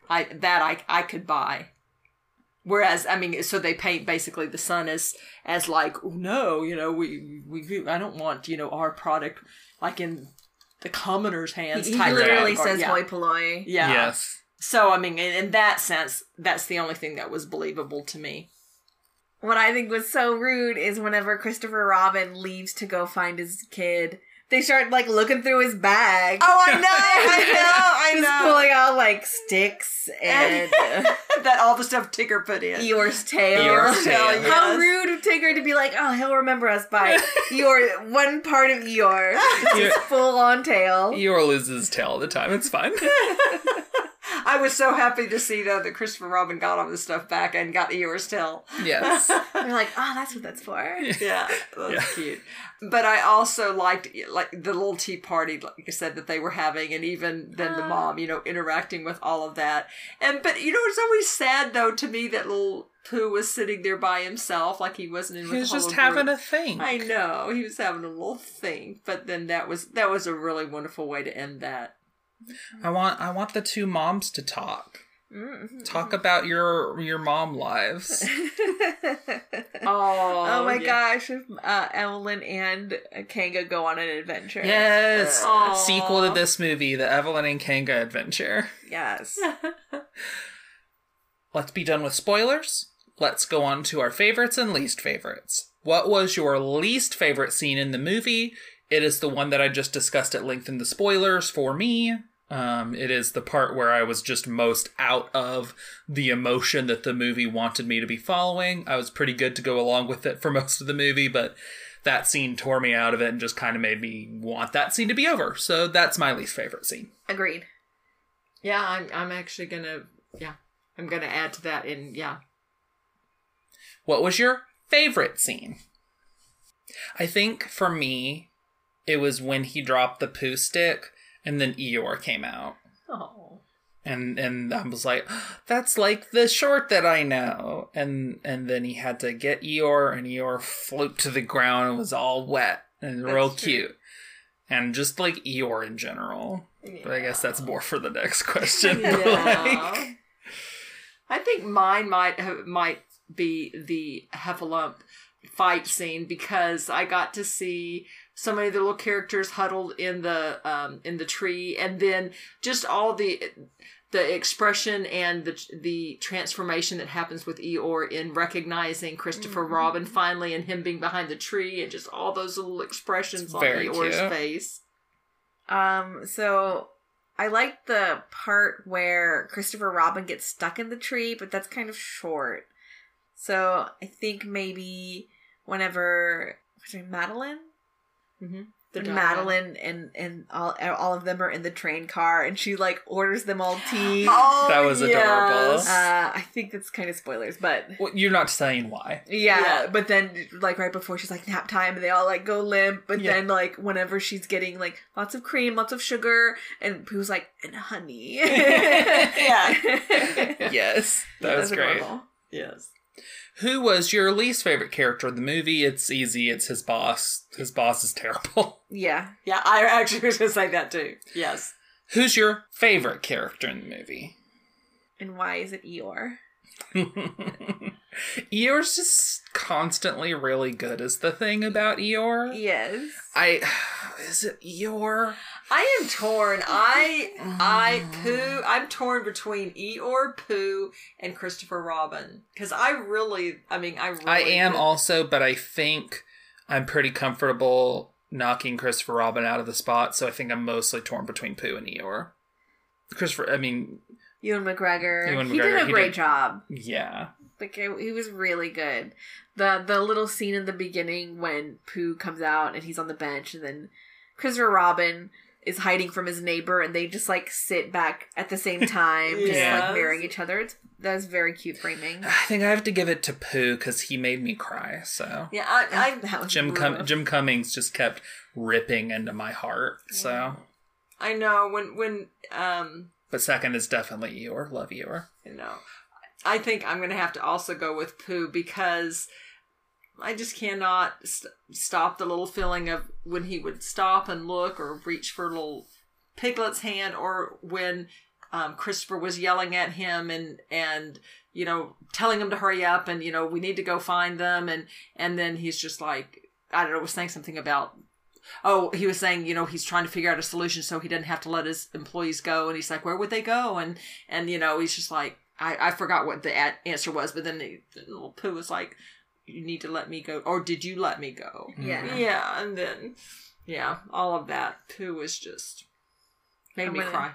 I that I I could buy. Whereas, I mean, so they paint basically the sun as as like, oh, no, you know, we we I don't want you know our product like in the commoner's hands. He type literally category. says yeah. "hoi polloi." Yeah. Yes. So I mean, in, in that sense, that's the only thing that was believable to me. What I think was so rude is whenever Christopher Robin leaves to go find his kid, they start like looking through his bag. Oh, I know, I know, I know. pulling out like sticks and that all the stuff Tigger put in. Eeyore's tail. Eeyore's tail. How rude of Tigger to be like, oh, he'll remember us by Eeyore, one part of Eeyore. Just his Yeah. full on tail. Eeyore loses his tail all the time. It's fine. I was so happy to see though that Christopher Robin got all this stuff back and got Eeyore's tail. yes. They're like, oh, that's what that's for. Yeah, that's Yeah. cute. But I also liked like the little tea party, like I said, that they were having, and even then the ah. mom, you know, interacting with all of that. And but you know, it's always sad though to me that little Pooh was sitting there by himself, like he wasn't in. He was just having group. a thing. I know he was having a little thing, but then that was that was a really wonderful way to end that. I want I want the two moms to talk. Mm. Talk about your your mom lives. Oh, Oh my yeah. gosh, if uh, Evelyn and Kanga go on an adventure. Yes. Aw. Sequel to this movie, the Evelyn and Kanga adventure. Yes. Let's be done with spoilers. Let's go on to our favorites and least favorites. What was your least favorite scene in the movie? It is the one that I just discussed at length in the spoilers for me. Um, it is the part where I was just most out of the emotion that the movie wanted me to be following. I was pretty good to go along with it for most of the movie, but that scene tore me out of it and just kind of made me want that scene to be over. So that's my least favorite scene. Agreed. Yeah, I'm I'm actually gonna yeah I'm gonna add to that in yeah What was your favorite scene? I think for me, it was when he dropped the Pooh stick and then Eeyore came out. oh And and I was like, that's like the short that I know. And and then he had to get Eeyore and Eeyore float to the ground and was all wet and real true. cute. And just like Eeyore in general. But I guess that's more for the next question. Yeah. like, I think mine might might be the Heffalump fight scene because I got to see so many of the little characters huddled in the um, in the tree, and then just all the the expression and the the transformation that happens with Eeyore in recognizing Christopher Robin finally, and him being behind the tree, and just all those little expressions It's on very Eeyore's cute. face. Um, so I like the part where Christopher Robin gets stuck in the tree, but that's kind of short. So I think maybe whenever what's her name, Madeline? Mm-hmm. The When dog. Madeline and and all all of them are in the train car, and she like orders them all tea. Oh, That was adorable. Uh, I think that's kind of spoilers, but well, you're not saying why. yeah, Yeah. But then like right before she's like nap time, and they all like go limp. But Yeah. then like whenever she's getting like lots of cream, lots of sugar, and Pooh's like and honey. Yeah. Yes. That Yeah, was great. adorable. yes. Who was your least favorite character in the movie? It's easy. It's his boss. His boss is terrible. Yeah. Yeah, I actually was going to say that too. Yes. Who's your favorite character in the movie? And why is it Eeyore? Eeyore's just constantly really good is the thing about Eeyore. Yes. I is it Eeyore? I am torn. I I Pooh. I'm torn between Eeyore, Pooh, and Christopher Robin because I really. I mean, I. Really I am also, but I think I'm pretty comfortable knocking Christopher Robin out of the spot, so I think I'm mostly torn between Pooh and Eeyore. Christopher, I mean, Ewan McGregor. Ewan he did a he great did- job. yeah. Like he was really good. The the little scene in the beginning when Pooh comes out and he's on the bench and then Christopher Robin is hiding from his neighbor and they just like sit back at the same time, just Yes. like mirroring each other. It's that's very cute framing. I think I have to give it to Pooh because he made me cry. So Yeah, I. I that was Jim rough. Com- Jim Cummings just kept ripping into my heart. So, I know when when um but second is definitely Eeyore. Love Eeyore. you know I think I'm gonna have to also go with Pooh because I just cannot st- stop the little feeling of when he would stop and look or reach for little Piglet's hand or when um, Christopher was yelling at him and and you know telling him to hurry up and you know we need to go find them. And and then he's just like I don't know was saying something about oh he was saying you know he's trying to figure out a solution so he doesn't have to let his employees go. And he's like where would they go? And and you know he's just like I I forgot what the ad- answer was but then the, the little Pooh was like you need to let me go or did you let me go Yeah. yeah and then yeah all of that Pooh was just made I'm me gonna- cry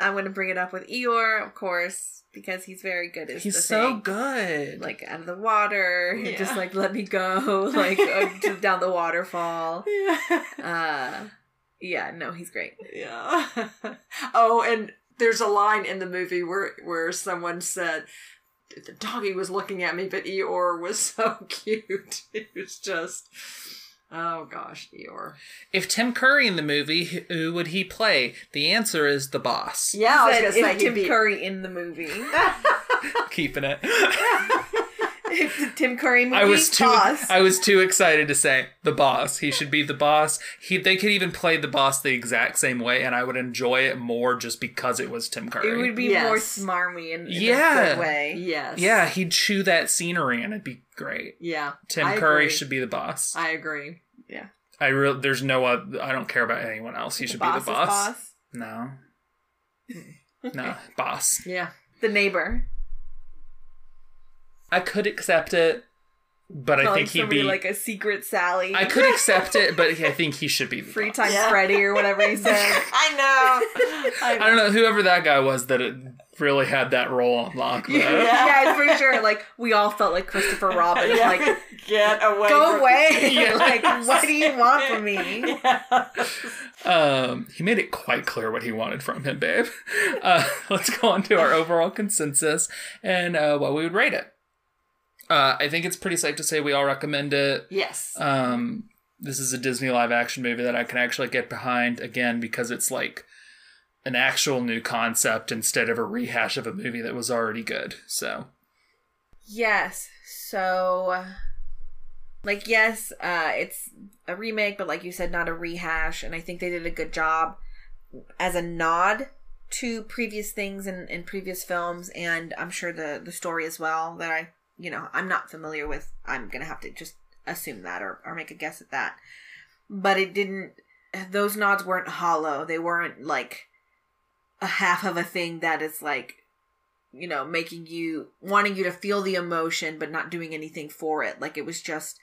I'm going to bring it up with Eeyore, of course, because he's very good. Is He's the so thing. good. Like out of the water, he Yeah. just like let me go, like uh, down the waterfall. yeah Uh, yeah, no, he's great. Yeah. oh, and there's a line in the movie where where someone said the doggy was looking at me, but Eeyore was so cute. It was just oh gosh, Eeyore. if Tim Curry in the movie, who would he play? The answer is the boss. Yeah, I was gonna say Tim be. Curry in the movie, Keeping it. if the Tim Curry movie, I was too boss. I was too excited to say the boss. He should be the boss. He they could even play the boss the exact same way, and I would enjoy it more just because it was Tim Curry. It would be Yes. more smarmy in, in Yeah. a good way. Yes. yeah, he'd chew that scenery, and it'd be great. Yeah. Tim I Curry agree. should be the boss. I, agree. Yeah. I agree. real there's no oth- I don't care about anyone else. He should be the Boss is boss. boss. No, no boss. Yeah. The neighbor. I could accept it, but I think he'd be. like a secret Sally. I could accept it, but I think he should be the free boss. time Yeah. Freddy or whatever he said. I know. I I don't know whoever that guy was that it really had that role on lock. though. Yeah. yeah, I'm pretty sure. Like we all felt like Christopher Robin. Yeah. Like Get away. go from- away. Yeah. like what do you want from me? Yeah. Um, he made it quite clear what he wanted from him, babe. Uh, let's go on to our overall consensus and uh, what we would rate it. Uh, I think it's pretty safe to say we all recommend it. Yes. Um, this is a Disney live action movie that I can actually get behind again because it's like an actual new concept instead of a rehash of a movie that was already good. So Yes. So, like, yes, uh, it's a remake, but like you said, not a rehash. And I think they did a good job as a nod to previous things in, in previous films. And I'm sure the, the story as well that I, you know, I'm not familiar with. I'm going to have to just assume that or, or make a guess at that. But it didn't, those nods weren't hollow. They weren't like a half of a thing that is like you know, making you wanting you to feel the emotion but not doing anything for it. Like it was just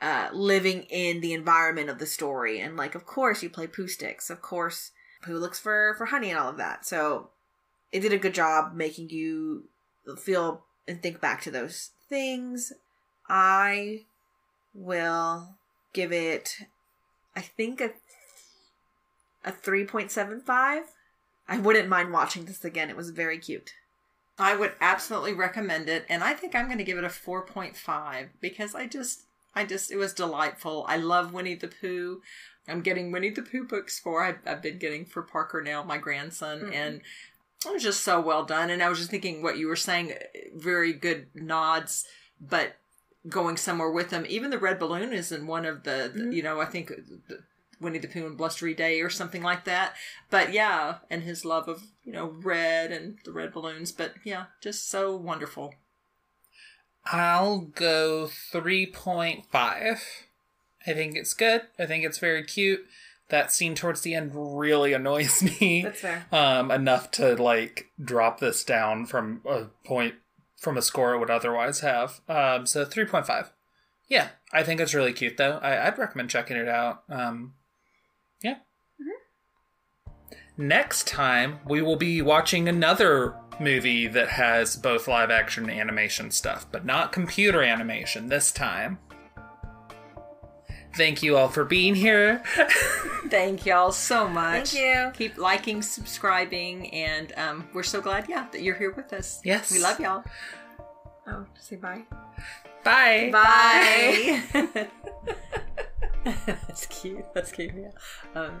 uh living in the environment of the story. And like of course you play Pooh sticks. Of course Pooh looks for for honey and all of that. So it did a good job making you feel and think back to those things. I will give it I think a a 3.75. I wouldn't mind watching this again. It was very cute. I would absolutely recommend it, and I think I'm going to give it a 4.5 because I just, I just, it was delightful. I love Winnie the Pooh. I'm getting Winnie the Pooh books for I've, I've been getting for Parker now, my grandson, Mhm. and it was just so well done. And I was just thinking what you were saying, very good nods, but going somewhere with them. Even the red balloon is in one of the, the- Mhm. you know, I think. The, Winnie the Pooh and Blustery Day or something like that. But yeah, and his love of, you know, red and the red balloons. But yeah, just so wonderful. I'll go 3.5. I think it's good. I think it's very cute. That scene towards the end really annoys me. That's fair. um, enough to like drop this down from a point from a score it would otherwise have. Um, so three point five. Yeah, I think it's really cute though. I, I'd recommend checking it out. Um, yeah. Next time we will be watching another movie that has both live action and animation stuff, but not computer animation this time. Thank you all for being here. Thank y'all so much. Thank you. Keep liking, subscribing, and um, we're so glad, yeah, that you're here with us. Yes. We love y'all. Oh, say bye. Bye. Bye. That's cute. That's cute. Yeah. Um,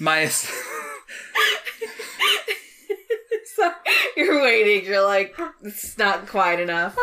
My. so you're waiting. You're like, it's not quite enough.